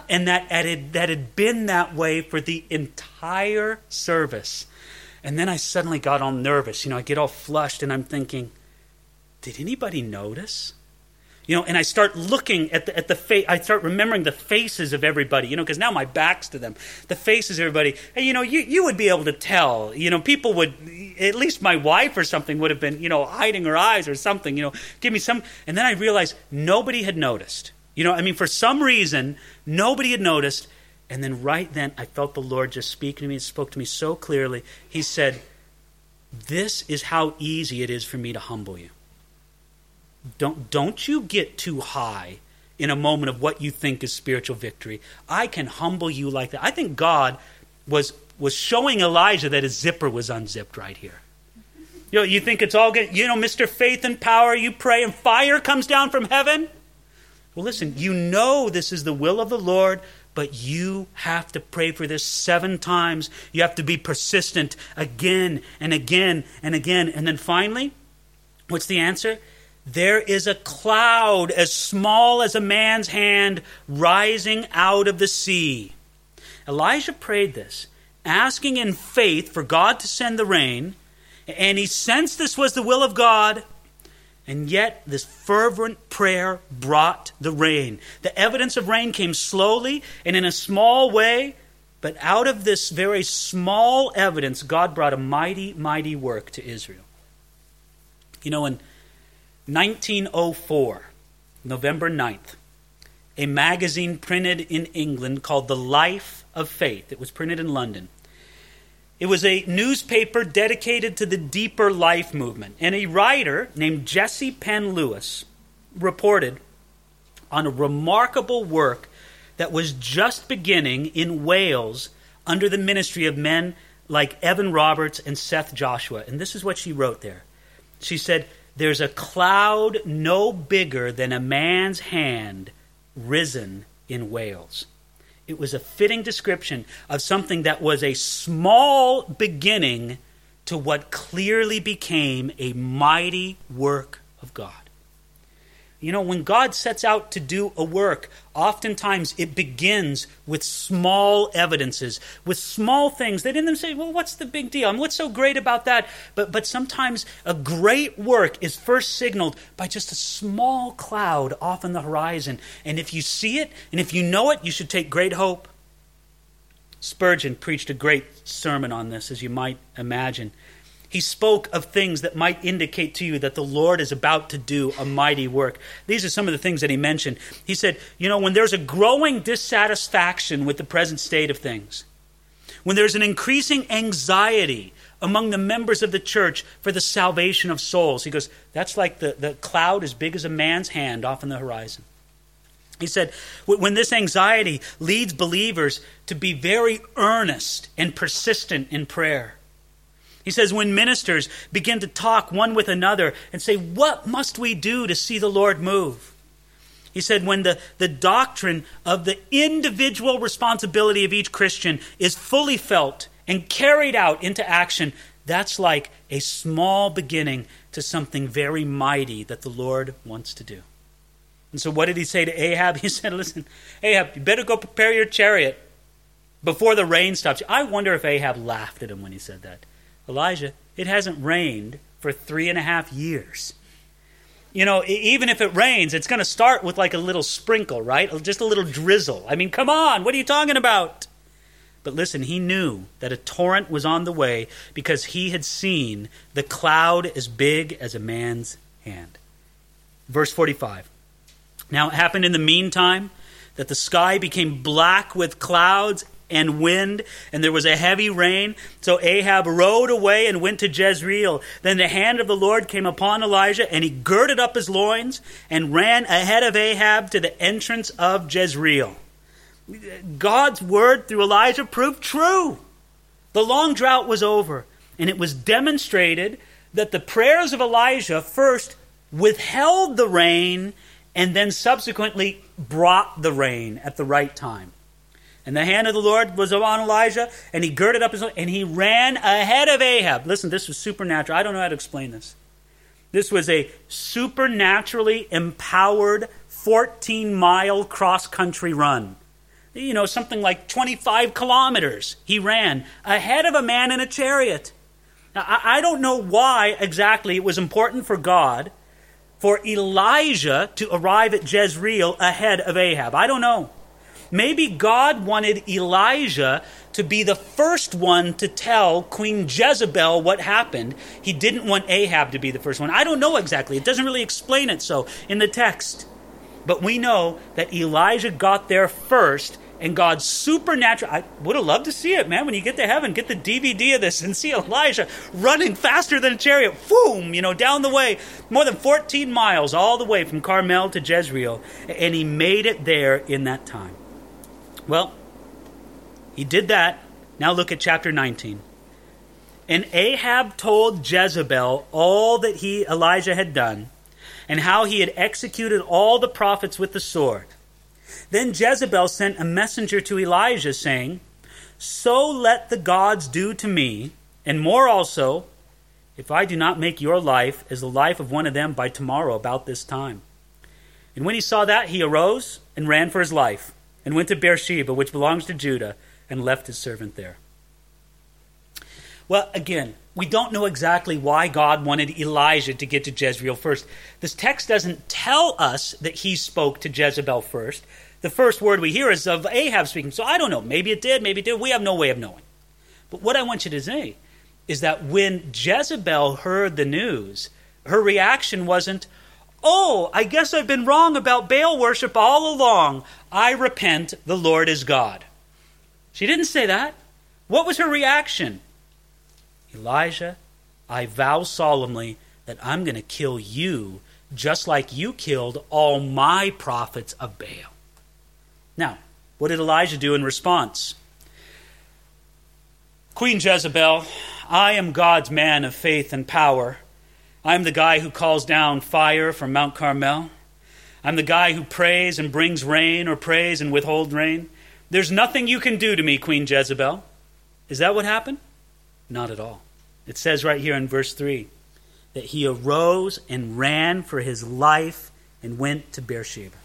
and that had, that had been that way for the entire service. And then I suddenly got all nervous. You know, I get all flushed and I'm thinking, did anybody notice? You know, and I start looking at the, at the face. I start remembering the faces of everybody, you know, because now my back's to them. The faces of everybody. And, you know, you, you would be able to tell. You know, people would, at least my wife or something would have been, you know, hiding her eyes or something, you know, give me some. And then I realized nobody had noticed. You know, I mean, for some reason, nobody had noticed. And then right then, I felt the Lord just speaking to me and spoke to me so clearly. He said, This is how easy it is for me to humble you. Don't, don't you get too high in a moment of what you think is spiritual victory. I can humble you like that. I think God was, was showing Elijah that his zipper was unzipped right here. You know, you think it's all good. You know, Mr. Faith and Power, you pray and fire comes down from heaven. Well, listen, you know this is the will of the Lord, but you have to pray for this seven times. You have to be persistent again and again and again. And then finally, what's the answer? There is a cloud as small as a man's hand rising out of the sea. Elijah prayed this, asking in faith for God to send the rain, and he sensed this was the will of God, and yet, this fervent prayer brought the rain. The evidence of rain came slowly and in a small way, but out of this very small evidence, God brought a mighty, mighty work to Israel. You know, in 1904, November 9th, a magazine printed in England called The Life of Faith, it was printed in London, it was a newspaper dedicated to the deeper life movement. And a writer named Jessie Penn-Lewis reported on a remarkable work that was just beginning in Wales under the ministry of men like Evan Roberts and Seth Joshua. And this is what she wrote there. She said, There's a cloud no bigger than a man's hand risen in Wales. It was a fitting description of something that was a small beginning to what clearly became a mighty work of God. You know, when God sets out to do a work, oftentimes it begins with small evidences, with small things that in them say, well, what's the big deal? I mean, what's so great about that? But, but sometimes a great work is first signaled by just a small cloud off on the horizon. And if you see it and if you know it, you should take great hope. Spurgeon preached a great sermon on this, as you might imagine. He spoke of things that might indicate to you that the Lord is about to do a mighty work. These are some of the things that he mentioned. He said, You know, when there's a growing dissatisfaction with the present state of things, when there's an increasing anxiety among the members of the church for the salvation of souls, he goes, That's like the, the cloud as big as a man's hand off in the horizon. He said, when this anxiety leads believers to be very earnest and persistent in prayer, he says, when ministers begin to talk one with another and say, What must we do to see the Lord move? He said, when the, the doctrine of the individual responsibility of each Christian is fully felt and carried out into action, that's like a small beginning to something very mighty that the Lord wants to do. And so, what did he say to Ahab? He said, Listen, Ahab, you better go prepare your chariot before the rain stops. I wonder if Ahab laughed at him when he said that. Elijah, it hasn't rained for three and a half years. You know, even if it rains, it's going to start with like a little sprinkle, right? Just a little drizzle. I mean, come on, what are you talking about? But listen, he knew that a torrent was on the way because he had seen the cloud as big as a man's hand. Verse 45. Now it happened in the meantime that the sky became black with clouds and wind, and there was a heavy rain. So Ahab rode away and went to Jezreel. Then the hand of the Lord came upon Elijah, and he girded up his loins and ran ahead of Ahab to the entrance of Jezreel. God's word through Elijah proved true. The long drought was over, and it was demonstrated that the prayers of Elijah first withheld the rain and then subsequently brought the rain at the right time. And the hand of the Lord was upon Elijah, and he girded up his and he ran ahead of Ahab. Listen, this was supernatural. I don't know how to explain this. This was a supernaturally empowered 14 mile cross country run. You know, something like 25 kilometers he ran ahead of a man in a chariot. Now, I don't know why exactly it was important for God for Elijah to arrive at Jezreel ahead of Ahab. I don't know. Maybe God wanted Elijah to be the first one to tell Queen Jezebel what happened. He didn't want Ahab to be the first one. I don't know exactly. It doesn't really explain it so in the text. But we know that Elijah got there first and God's supernatural. I would have loved to see it, man. When you get to heaven, get the DVD of this and see Elijah running faster than a chariot, boom, you know, down the way, more than 14 miles, all the way from Carmel to Jezreel. And he made it there in that time. Well, he did that. Now look at chapter 19. And Ahab told Jezebel all that he, Elijah, had done, and how he had executed all the prophets with the sword. Then Jezebel sent a messenger to Elijah, saying, So let the gods do to me, and more also, if I do not make your life as the life of one of them by tomorrow about this time. And when he saw that, he arose and ran for his life and went to Beersheba, which belongs to Judah, and left his servant there. Well, again, we don't know exactly why God wanted Elijah to get to Jezreel first. This text doesn't tell us that he spoke to Jezebel first. The first word we hear is of Ahab speaking. So I don't know. Maybe it did, maybe it did. We have no way of knowing. But what I want you to say is that when Jezebel heard the news, her reaction wasn't, Oh, I guess I've been wrong about Baal worship all along. I repent, the Lord is God. She didn't say that. What was her reaction? Elijah, I vow solemnly that I'm going to kill you just like you killed all my prophets of Baal. Now, what did Elijah do in response? Queen Jezebel, I am God's man of faith and power I'm the guy who calls down fire from Mount Carmel. I'm the guy who prays and brings rain or prays and withholds rain. There's nothing you can do to me, Queen Jezebel. Is that what happened? Not at all. It says right here in verse 3 that he arose and ran for his life and went to Beersheba.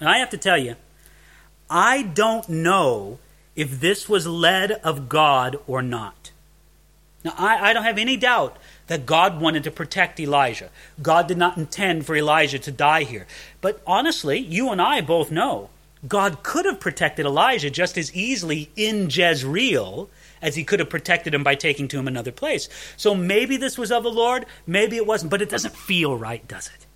And I have to tell you, I don't know if this was led of God or not. Now, I, I, don't have any doubt that God wanted to protect Elijah. God did not intend for Elijah to die here. But honestly, you and I both know God could have protected Elijah just as easily in Jezreel as he could have protected him by taking to him another place. So maybe this was of the Lord, maybe it wasn't, but it doesn't feel right, does it?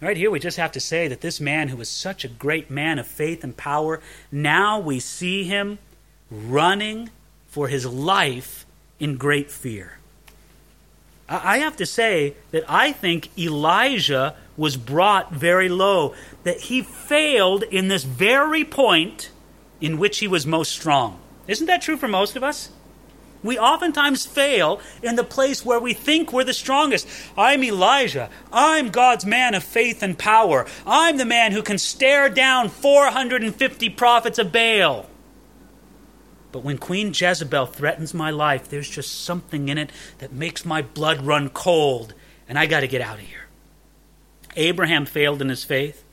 Right here, we just have to say that this man who was such a great man of faith and power, now we see him running for his life in great fear. I have to say that I think Elijah was brought very low, that he failed in this very point in which he was most strong. Isn't that true for most of us? We oftentimes fail in the place where we think we're the strongest. I'm Elijah. I'm God's man of faith and power. I'm the man who can stare down 450 prophets of Baal. But when Queen Jezebel threatens my life, there's just something in it that makes my blood run cold, and I got to get out of here. Abraham failed in his faith.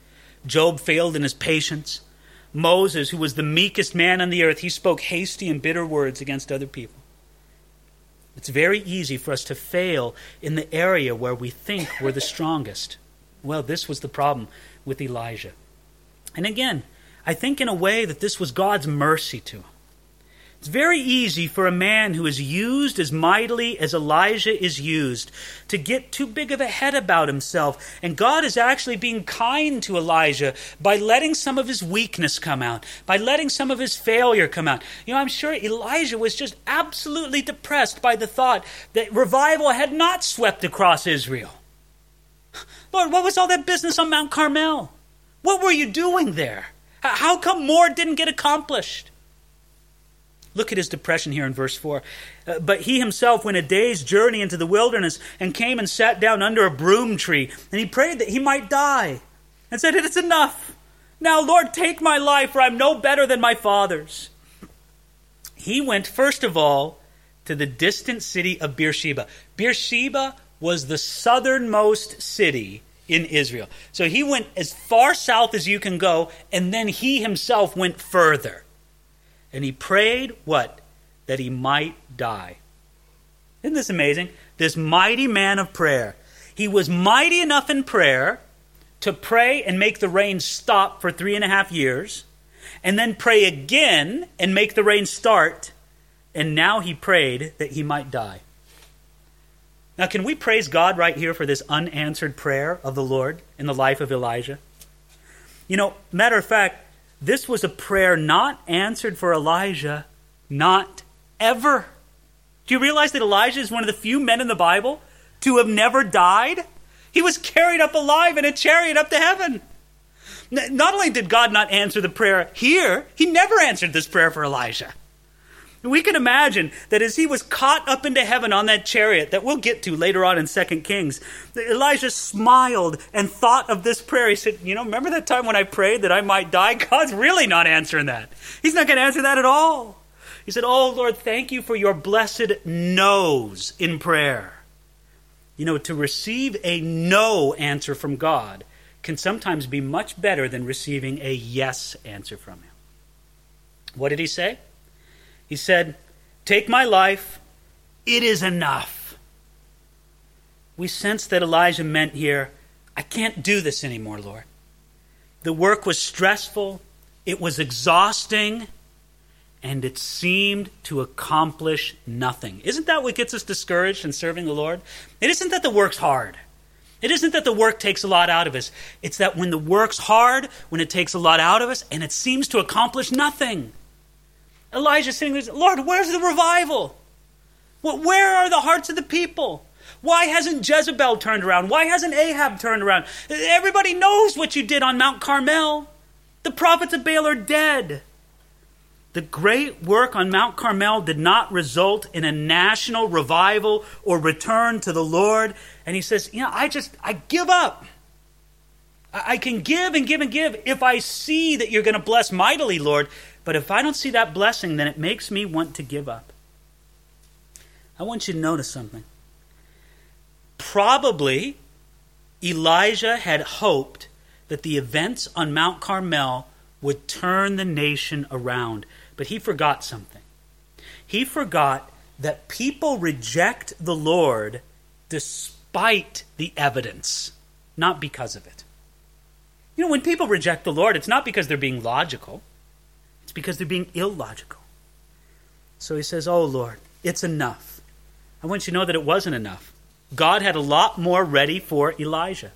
Job failed in his patience. Moses, who was the meekest man on the earth, he spoke hasty and bitter words against other people. It's very easy for us to fail in the area where we think we're the strongest. Well, this was the problem with Elijah. And again, I think in a way that this was God's mercy to him. It's very easy for a man who is used as mightily as Elijah is used to get too big of a head about himself. And God is actually being kind to Elijah by letting some of his weakness come out, by letting some of his failure come out. You know, I'm sure Elijah was just absolutely depressed by the thought that revival had not swept across Israel. Lord, what was all that business on Mount Carmel? What were you doing there? How come more didn't get accomplished? Look at his depression here in verse 4. Uh, but he himself went a day's journey into the wilderness and came and sat down under a broom tree. And he prayed that he might die and said, It is enough. Now, Lord, take my life, for I'm no better than my father's. He went, first of all, to the distant city of Beersheba. Beersheba was the southernmost city in Israel. So he went as far south as you can go, and then he himself went further. And he prayed what? That he might die. Isn't this amazing? This mighty man of prayer. He was mighty enough in prayer to pray and make the rain stop for three and a half years, and then pray again and make the rain start. And now he prayed that he might die. Now, can we praise God right here for this unanswered prayer of the Lord in the life of Elijah? You know, matter of fact, this was a prayer not answered for Elijah, not ever. Do you realize that Elijah is one of the few men in the Bible to have never died? He was carried up alive in a chariot up to heaven. Not only did God not answer the prayer here, he never answered this prayer for Elijah. We can imagine that as he was caught up into heaven on that chariot that we'll get to later on in 2 Kings, Elijah smiled and thought of this prayer. He said, You know, remember that time when I prayed that I might die? God's really not answering that. He's not going to answer that at all. He said, Oh, Lord, thank you for your blessed no's in prayer. You know, to receive a no answer from God can sometimes be much better than receiving a yes answer from Him. What did he say? He said, Take my life, it is enough. We sense that Elijah meant here, I can't do this anymore, Lord. The work was stressful, it was exhausting, and it seemed to accomplish nothing. Isn't that what gets us discouraged in serving the Lord? It isn't that the work's hard. It isn't that the work takes a lot out of us. It's that when the work's hard, when it takes a lot out of us, and it seems to accomplish nothing. Elijah sitting there, Lord, where's the revival? Where are the hearts of the people? Why hasn't Jezebel turned around? Why hasn't Ahab turned around? Everybody knows what you did on Mount Carmel. The prophets of Baal are dead. The great work on Mount Carmel did not result in a national revival or return to the Lord. And he says, You know, I just, I give up. I can give and give and give if I see that you're going to bless mightily, Lord. But if I don't see that blessing, then it makes me want to give up. I want you to notice something. Probably Elijah had hoped that the events on Mount Carmel would turn the nation around, but he forgot something. He forgot that people reject the Lord despite the evidence, not because of it. You know, when people reject the Lord, it's not because they're being logical, because they're being illogical. So he says, Oh Lord, it's enough. I want you to know that it wasn't enough. God had a lot more ready for Elijah.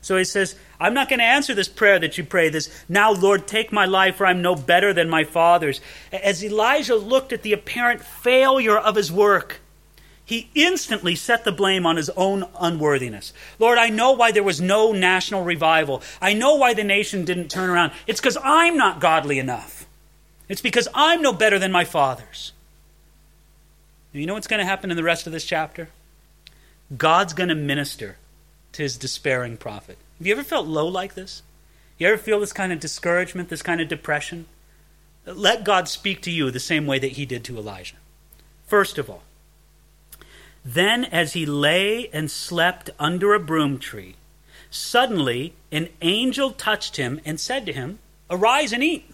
So he says, I'm not going to answer this prayer that you pray, this, now, Lord, take my life, for I'm no better than my father's. As Elijah looked at the apparent failure of his work, he instantly set the blame on his own unworthiness. Lord, I know why there was no national revival. I know why the nation didn't turn around. It's because I'm not godly enough. It's because I'm no better than my fathers. You know what's going to happen in the rest of this chapter? God's going to minister to his despairing prophet. Have you ever felt low like this? You ever feel this kind of discouragement, this kind of depression? Let God speak to you the same way that he did to Elijah. First of all, then as he lay and slept under a broom tree, suddenly an angel touched him and said to him, Arise and eat.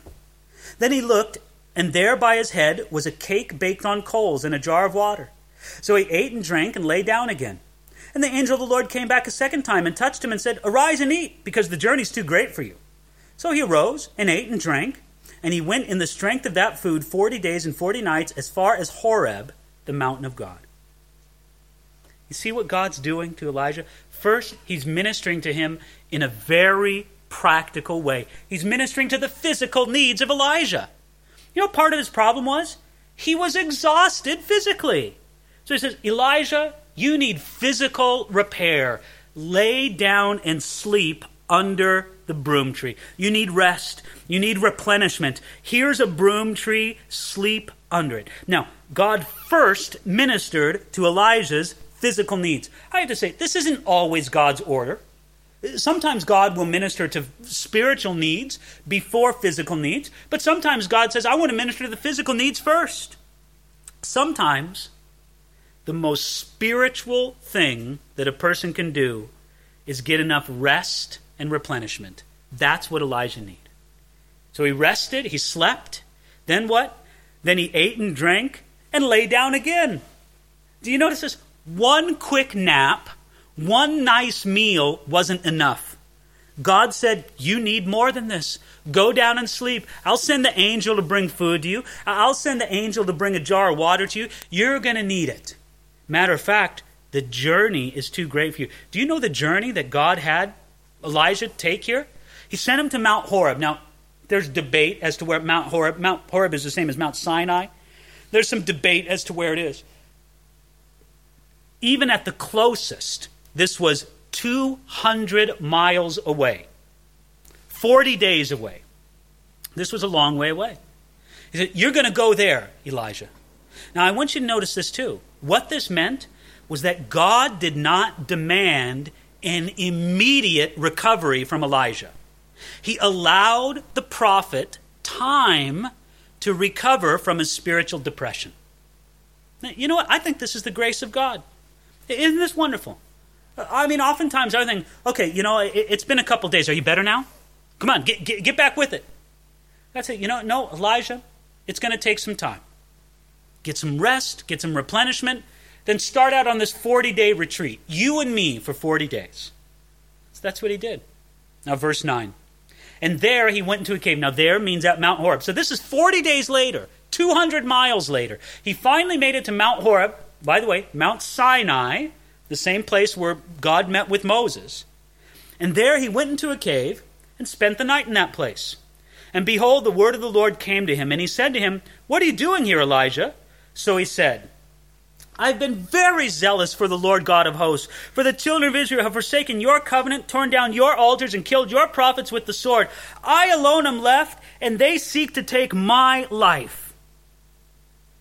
Then he looked, and there by his head was a cake baked on coals and a jar of water. So he ate and drank and lay down again. And the angel of the Lord came back a second time and touched him and said, Arise and eat, because the journey's too great for you. So he arose and ate and drank, and he went in the strength of that food forty days and forty nights as far as Horeb, the mountain of God. You see what God's doing to Elijah? First, he's ministering to him in a very practical way. He's ministering to the physical needs of Elijah. You know, part of his problem was he was exhausted physically. So he says, Elijah, you need physical repair. Lay down and sleep under the broom tree. You need rest. You need replenishment. Here's a broom tree. Sleep under it. Now, God first ministered to Elijah's physical needs. I have to say, this isn't always God's order. Sometimes God will minister to spiritual needs before physical needs, but sometimes God says, I want to minister to the physical needs first. Sometimes the most spiritual thing that a person can do is get enough rest and replenishment. That's what Elijah needed. So he rested, he slept. Then what? Then he ate and drank and lay down again. Do you notice this? One quick nap, one nice meal wasn't enough. God said, You need more than this. Go down and sleep. I'll send the angel to bring food to you. I'll send the angel to bring a jar of water to you. You're going to need it. Matter of fact, the journey is too great for you. Do you know the journey that God had Elijah take here? He sent him to Mount Horeb. Now, there's debate as to where Mount Horeb. Mount Horeb is the same as Mount Sinai. There's some debate as to where it is. Even at the closest, this was 200 miles away, 40 days away. This was a long way away. He said, You're going to go there, Elijah. Now, I want you to notice this too. What this meant was that God did not demand an immediate recovery from Elijah. He allowed the prophet time to recover from his spiritual depression. You know what? I think this is the grace of God. Isn't this wonderful? I mean, oftentimes I think, okay, you know, it, has been a couple days. Are you better now? Come on, get, get, get back with it. That's it. You know, no, Elijah, it's going to take some time get some rest, get some replenishment, then start out on this 40 day retreat, you and me for 40 days. So that's what he did. Now, verse 9. And there he went into a cave. Now, there means at Mount Horeb. So this is 40 days later, 200 miles later. He finally made it to Mount Horeb. By the way, Mount Sinai, the same place where God met with Moses. And there he went into a cave and spent the night in that place. And behold, the word of the Lord came to him, and he said to him, What are you doing here, Elijah? So he said, I've been very zealous for the Lord God of hosts. For the children of Israel have forsaken your covenant, torn down your altars, and killed your prophets with the sword. I alone am left, and they seek to take my life.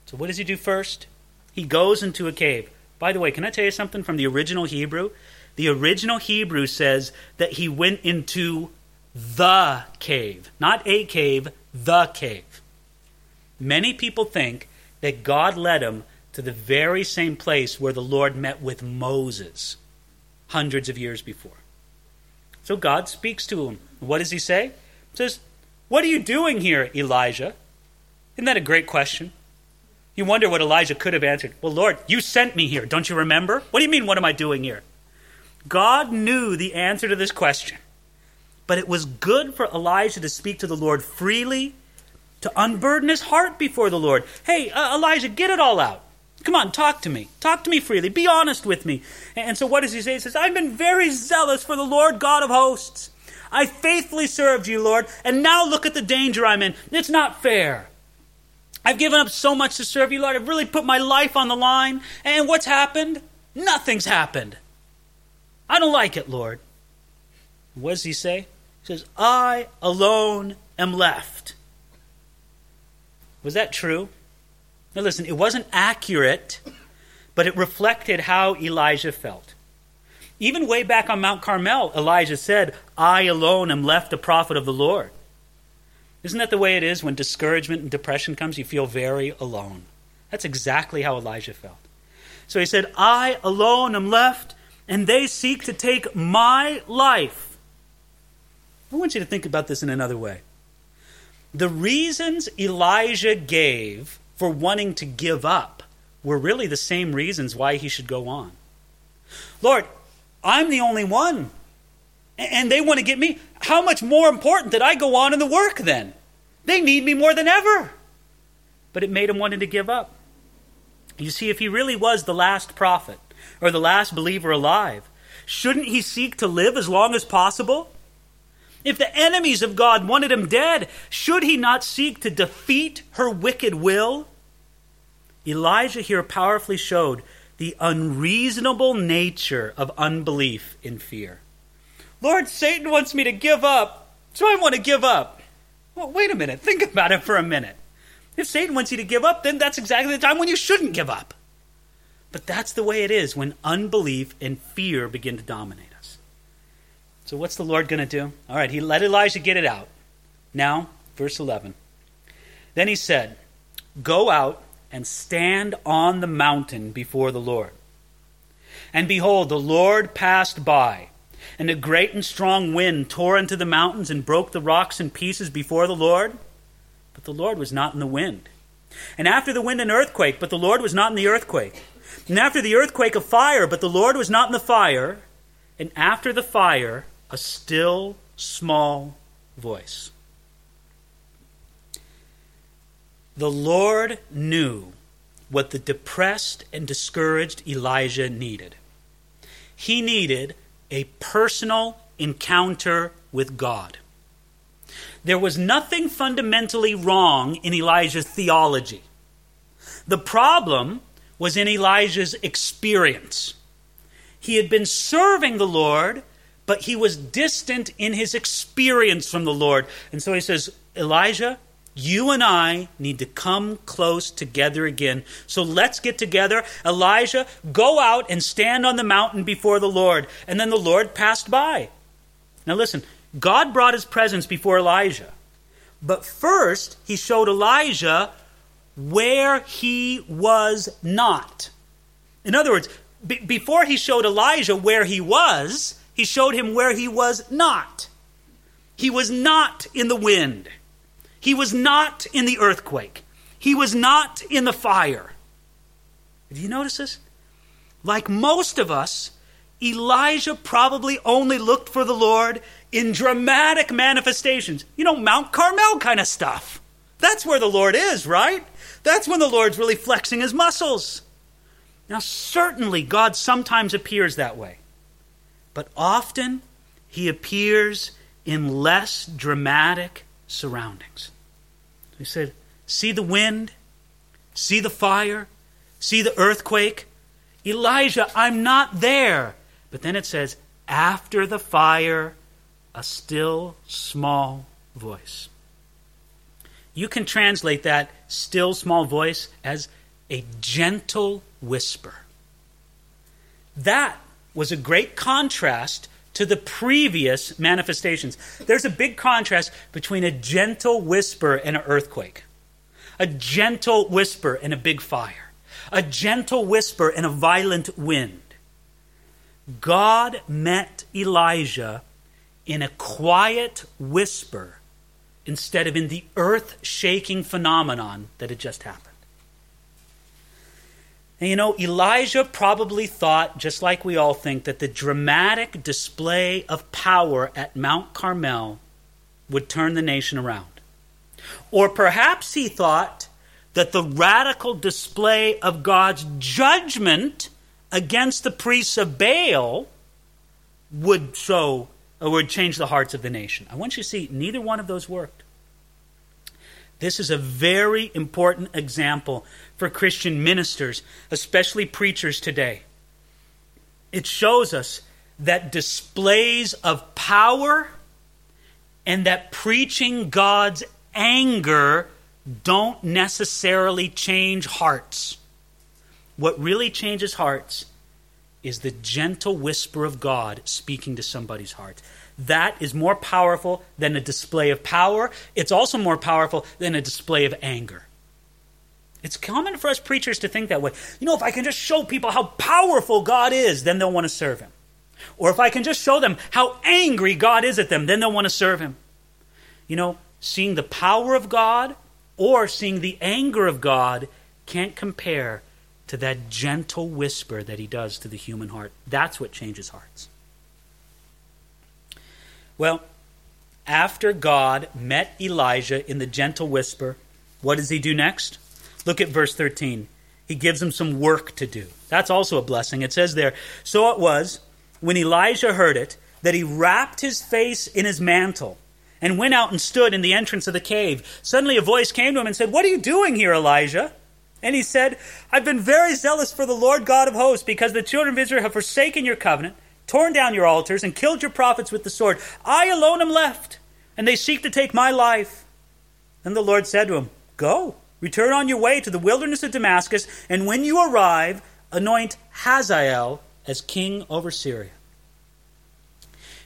So, what does he do first? He goes into a cave. By the way, can I tell you something from the original Hebrew? The original Hebrew says that he went into the cave, not a cave, the cave. Many people think that God led him to the very same place where the Lord met with Moses hundreds of years before. So God speaks to him. What does he say? He says, What are you doing here, Elijah? Isn't that a great question? You wonder what Elijah could have answered. Well, Lord, you sent me here. Don't you remember? What do you mean, what am I doing here? God knew the answer to this question. But it was good for Elijah to speak to the Lord freely, to unburden his heart before the Lord. Hey, uh, Elijah, get it all out. Come on, talk to me. Talk to me freely. Be honest with me. And so what does he say? He says, I've been very zealous for the Lord God of hosts. I faithfully served you, Lord, and now look at the danger I'm in. It's not fair. I've given up so much to serve you, Lord. I've really put my life on the line. And what's happened? Nothing's happened. I don't like it, Lord. What does he say? He says, I alone am left. Was that true? Now, listen, it wasn't accurate, but it reflected how Elijah felt. Even way back on Mount Carmel, Elijah said, I alone am left a prophet of the Lord. Isn't that the way it is when discouragement and depression comes? You feel very alone. That's exactly how Elijah felt. So he said, I alone am left, and they seek to take my life. I want you to think about this in another way. The reasons Elijah gave for wanting to give up were really the same reasons why he should go on. Lord, I'm the only one. And they want to get me. How much more important that I go on in the work then? They need me more than ever. But it made him wanting to give up. You see, if he really was the last prophet or the last believer alive, shouldn't he seek to live as long as possible? If the enemies of God wanted him dead, should he not seek to defeat her wicked will? Elijah here powerfully showed the unreasonable nature of unbelief in fear. Lord, Satan wants me to give up, so I want to give up. Well, wait a minute. Think about it for a minute. If Satan wants you to give up, then that's exactly the time when you shouldn't give up. But that's the way it is when unbelief and fear begin to dominate. Us. So, what's the Lord going to do? All right, he let Elijah get it out. Now, verse 11. Then he said, Go out and stand on the mountain before the Lord. And behold, the Lord passed by, and a great and strong wind tore into the mountains and broke the rocks in pieces before the Lord. But the Lord was not in the wind. And after the wind, an earthquake, but the Lord was not in the earthquake. And after the earthquake, a fire, but the Lord was not in the fire. And after the fire, a still small voice. The Lord knew what the depressed and discouraged Elijah needed. He needed a personal encounter with God. There was nothing fundamentally wrong in Elijah's theology. The problem was in Elijah's experience. He had been serving the Lord but he was distant in his experience from the Lord. And so he says, Elijah, you and I need to come close together again. So let's get together. Elijah, go out and stand on the mountain before the Lord. And then the Lord passed by. Now listen, God brought his presence before Elijah. But first, he showed Elijah where he was not. In other words, b- before he showed Elijah where he was, he showed him where he was not. He was not in the wind. He was not in the earthquake. He was not in the fire. Do you notice this? Like most of us, Elijah probably only looked for the Lord in dramatic manifestations. You know, Mount Carmel kind of stuff. That's where the Lord is, right? That's when the Lord's really flexing his muscles. Now, certainly, God sometimes appears that way. But often he appears in less dramatic surroundings. He said, See the wind, see the fire, See the earthquake? Elijah, I'm not there. But then it says, after the fire, a still small voice. You can translate that still small voice as a gentle whisper. That was a great contrast to the previous manifestations. There's a big contrast between a gentle whisper and an earthquake, a gentle whisper and a big fire, a gentle whisper and a violent wind. God met Elijah in a quiet whisper instead of in the earth shaking phenomenon that had just happened. And you know, Elijah probably thought, just like we all think, that the dramatic display of power at Mount Carmel would turn the nation around. Or perhaps he thought that the radical display of God's judgment against the priests of Baal would or would change the hearts of the nation. I want you to see neither one of those worked. This is a very important example for Christian ministers, especially preachers today. It shows us that displays of power and that preaching God's anger don't necessarily change hearts. What really changes hearts is the gentle whisper of God speaking to somebody's heart. That is more powerful than a display of power. It's also more powerful than a display of anger. It's common for us preachers to think that way. You know, if I can just show people how powerful God is, then they'll want to serve Him. Or if I can just show them how angry God is at them, then they'll want to serve Him. You know, seeing the power of God or seeing the anger of God can't compare to that gentle whisper that he does to the human heart. That's what changes hearts. Well, after God met Elijah in the gentle whisper, what does he do next? Look at verse 13. He gives him some work to do. That's also a blessing. It says there So it was, when Elijah heard it, that he wrapped his face in his mantle and went out and stood in the entrance of the cave. Suddenly a voice came to him and said, What are you doing here, Elijah? And he said, I've been very zealous for the Lord God of hosts, because the children of Israel have forsaken your covenant, torn down your altars, and killed your prophets with the sword. I alone am left, and they seek to take my life. Then the Lord said to him, Go, return on your way to the wilderness of Damascus, and when you arrive, anoint Hazael as king over Syria.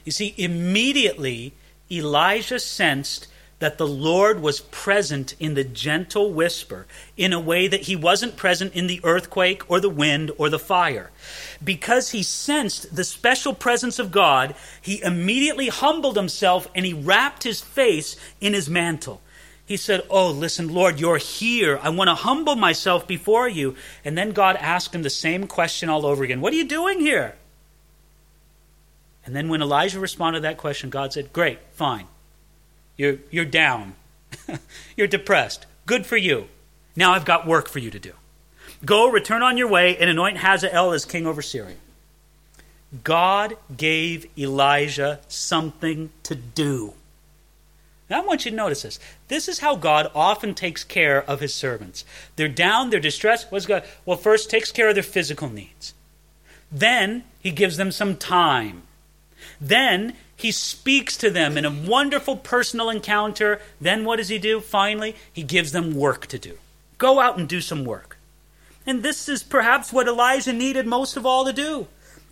You see, immediately Elijah sensed that the Lord was present in the gentle whisper in a way that he wasn't present in the earthquake or the wind or the fire. Because he sensed the special presence of God, he immediately humbled himself and he wrapped his face in his mantle. He said, Oh, listen, Lord, you're here. I want to humble myself before you. And then God asked him the same question all over again What are you doing here? And then when Elijah responded to that question, God said, Great, fine. You're, you're down. you're depressed. Good for you. Now I've got work for you to do. Go, return on your way, and anoint Hazael as king over Syria. God gave Elijah something to do. Now, I want you to notice this. This is how God often takes care of his servants. They're down, they're distressed. What's God? Well, first, takes care of their physical needs. Then, he gives them some time. Then, he speaks to them in a wonderful personal encounter. Then what does he do? Finally, he gives them work to do. Go out and do some work. And this is perhaps what Elijah needed most of all to do.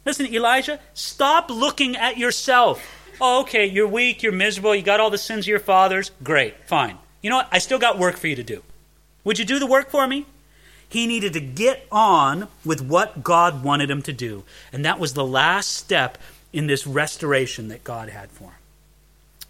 Listen, Elijah, stop looking at yourself. Oh, okay, you're weak, you're miserable, you got all the sins of your fathers. Great, fine. You know what? I still got work for you to do. Would you do the work for me? He needed to get on with what God wanted him to do. And that was the last step in this restoration that God had for him.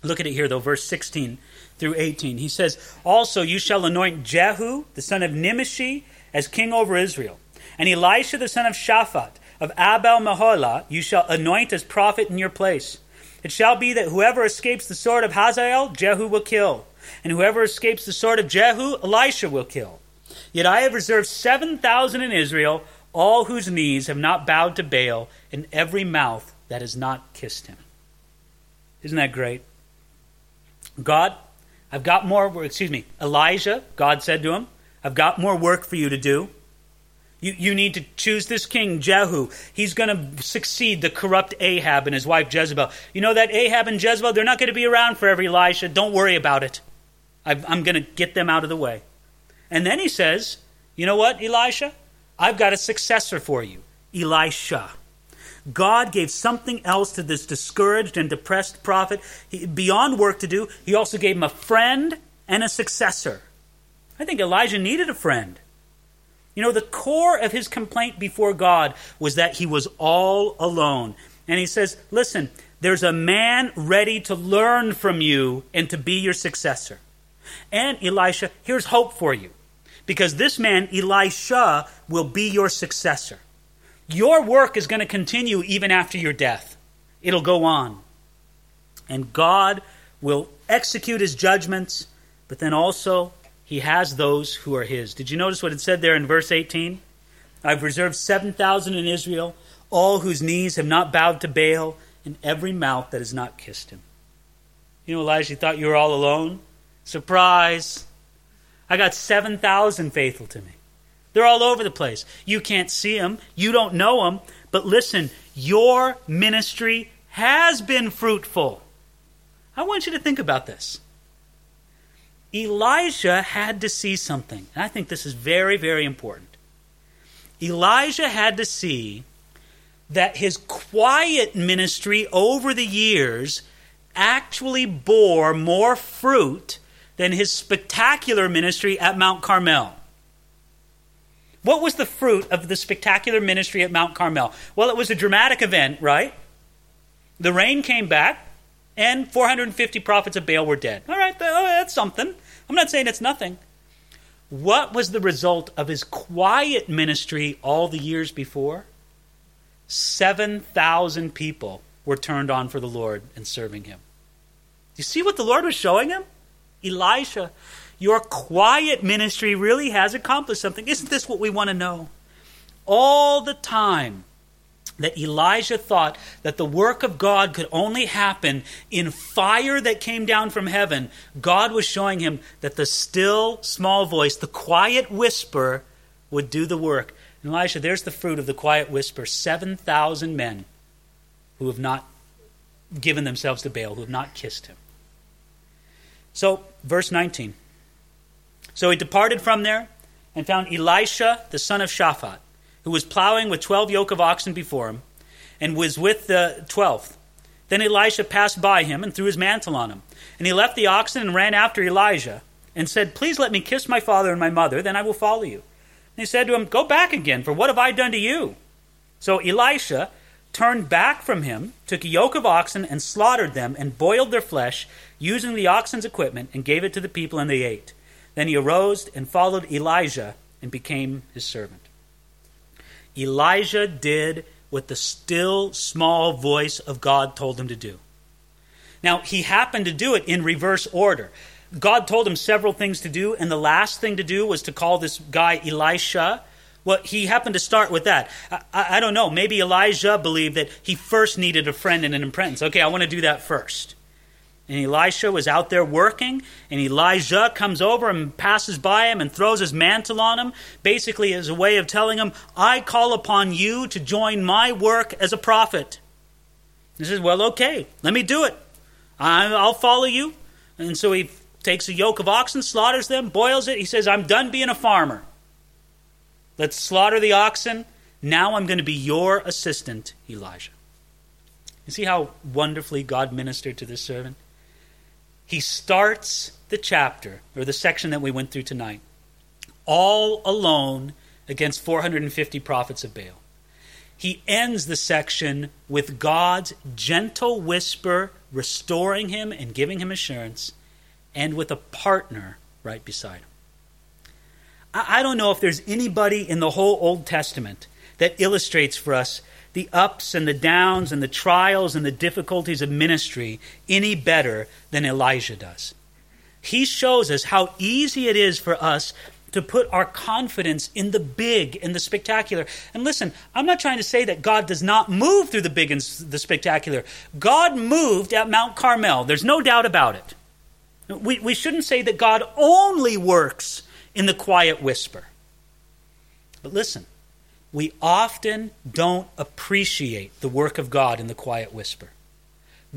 Look at it here, though, verse 16 through 18. He says, Also you shall anoint Jehu, the son of Nimshi, as king over Israel. And Elisha, the son of Shaphat, of Abel Meholah, you shall anoint as prophet in your place. It shall be that whoever escapes the sword of Hazael, Jehu will kill. And whoever escapes the sword of Jehu, Elisha will kill. Yet I have reserved 7,000 in Israel, all whose knees have not bowed to Baal, and every mouth that has not kissed him. Isn't that great? God, I've got more, excuse me, Elijah, God said to him, I've got more work for you to do. You, you need to choose this king, Jehu. He's going to succeed the corrupt Ahab and his wife Jezebel. You know that Ahab and Jezebel, they're not going to be around forever, Elisha. Don't worry about it. i I'm going to get them out of the way. And then he says, You know what, Elisha? I've got a successor for you, Elisha. God gave something else to this discouraged and depressed prophet. He, beyond work to do, he also gave him a friend and a successor. I think Elijah needed a friend. You know, the core of his complaint before God was that he was all alone. And he says, Listen, there's a man ready to learn from you and to be your successor. And Elisha, here's hope for you. Because this man, Elisha, will be your successor. Your work is going to continue even after your death, it'll go on. And God will execute his judgments, but then also he has those who are his. Did you notice what it said there in verse 18? I've reserved 7,000 in Israel, all whose knees have not bowed to Baal, and every mouth that has not kissed him. You know, Elijah thought you were all alone? Surprise! I got 7,000 faithful to me. They're all over the place. You can't see them, you don't know them, but listen, your ministry has been fruitful. I want you to think about this. Elijah had to see something. And I think this is very, very important. Elijah had to see that his quiet ministry over the years actually bore more fruit than his spectacular ministry at Mount Carmel. What was the fruit of the spectacular ministry at Mount Carmel? Well, it was a dramatic event, right? The rain came back, and 450 prophets of Baal were dead. All right, oh, that's something. I'm not saying it's nothing. What was the result of his quiet ministry all the years before? 7,000 people were turned on for the Lord and serving him. Do You see what the Lord was showing him? Elisha your quiet ministry really has accomplished something. Isn't this what we want to know? All the time that Elijah thought that the work of God could only happen in fire that came down from heaven, God was showing him that the still small voice, the quiet whisper, would do the work. And Elisha, there's the fruit of the quiet whisper 7,000 men who have not given themselves to Baal, who have not kissed him. So, verse 19. So he departed from there and found Elisha, the son of Shaphat, who was plowing with twelve yoke of oxen before him, and was with the twelfth. Then Elisha passed by him and threw his mantle on him. And he left the oxen and ran after Elijah, and said, Please let me kiss my father and my mother, then I will follow you. And he said to him, Go back again, for what have I done to you? So Elisha turned back from him, took a yoke of oxen, and slaughtered them, and boiled their flesh, using the oxen's equipment, and gave it to the people, and they ate. Then he arose and followed Elijah and became his servant. Elijah did what the still small voice of God told him to do. Now, he happened to do it in reverse order. God told him several things to do, and the last thing to do was to call this guy Elisha. Well, he happened to start with that. I, I, don't know. Maybe Elijah believed that he first needed a friend and an apprentice. Okay, I want to do that first. And Elisha was out there working, and Elijah comes over and passes by him and throws his mantle on him, basically as a way of telling him, I call upon you to join my work as a prophet. He says, Well, okay, let me do it. I'll follow you. And so he takes a yoke of oxen, slaughters them, boils it. He says, I'm done being a farmer. Let's slaughter the oxen. Now I'm going to be your assistant, Elijah. You see how wonderfully God ministered to this servant? He starts the chapter, or the section that we went through tonight, all alone against 450 prophets of Baal. He ends the section with God's gentle whisper restoring him and giving him assurance, and with a partner right beside him. I don't know if there's anybody in the whole Old Testament that illustrates for us the ups and the downs and the trials and the difficulties of ministry any better than Elijah does. He shows us how easy it is for us to put our confidence in the big and the spectacular. And listen, I'm not trying to say that God does not move through the big and the spectacular. God moved at Mount Carmel. There's no doubt about it. We, we shouldn't say that God only works in the quiet whisper. But listen, we often don't appreciate the work of God in the quiet whisper.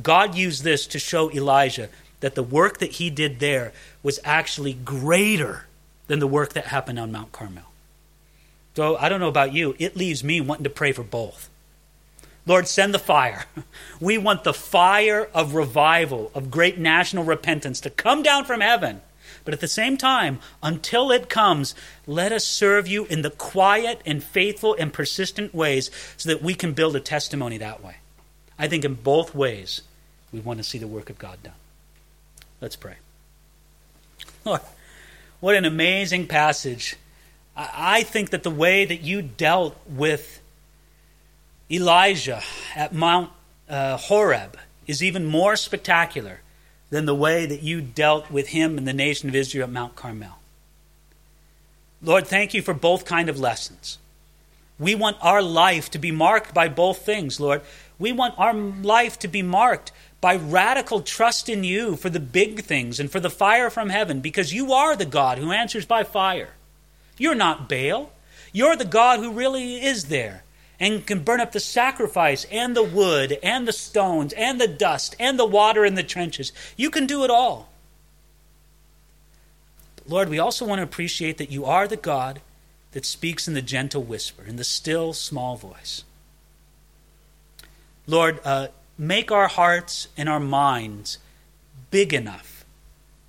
God used this to show Elijah that the work that he did there was actually greater than the work that happened on Mount Carmel. So I don't know about you, it leaves me wanting to pray for both. Lord, send the fire. We want the fire of revival, of great national repentance to come down from heaven. But at the same time, until it comes, let us serve you in the quiet and faithful and persistent ways so that we can build a testimony that way. I think in both ways, we want to see the work of God done. Let's pray. Lord, what an amazing passage. I think that the way that you dealt with Elijah at Mount uh, Horeb is even more spectacular than the way that you dealt with him and the nation of Israel at Mount Carmel. Lord, thank you for both kind of lessons. We want our life to be marked by both things, Lord. We want our life to be marked by radical trust in you for the big things and for the fire from heaven, because you are the God who answers by fire. You're not Baal. You're the God who really is there and can burn up the sacrifice and the wood and the stones and the dust and the water in the trenches. You can do it all. Lord, we also want to appreciate that you are the God that speaks in the gentle whisper, in the still small voice. Lord, uh, make our hearts and our minds big enough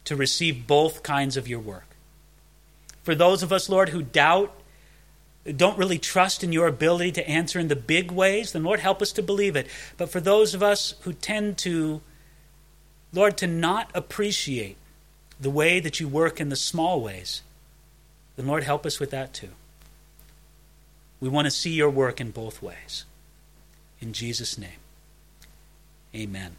to receive both kinds of your work. For those of us, Lord, who doubt don't really trust in your ability to answer in the big ways, then Lord, help us to believe it. But for those of us who tend to, Lord, to not appreciate the way that you work in the small ways, then Lord, help us with that too. We want to see your work in both ways. In Jesus' name, amen.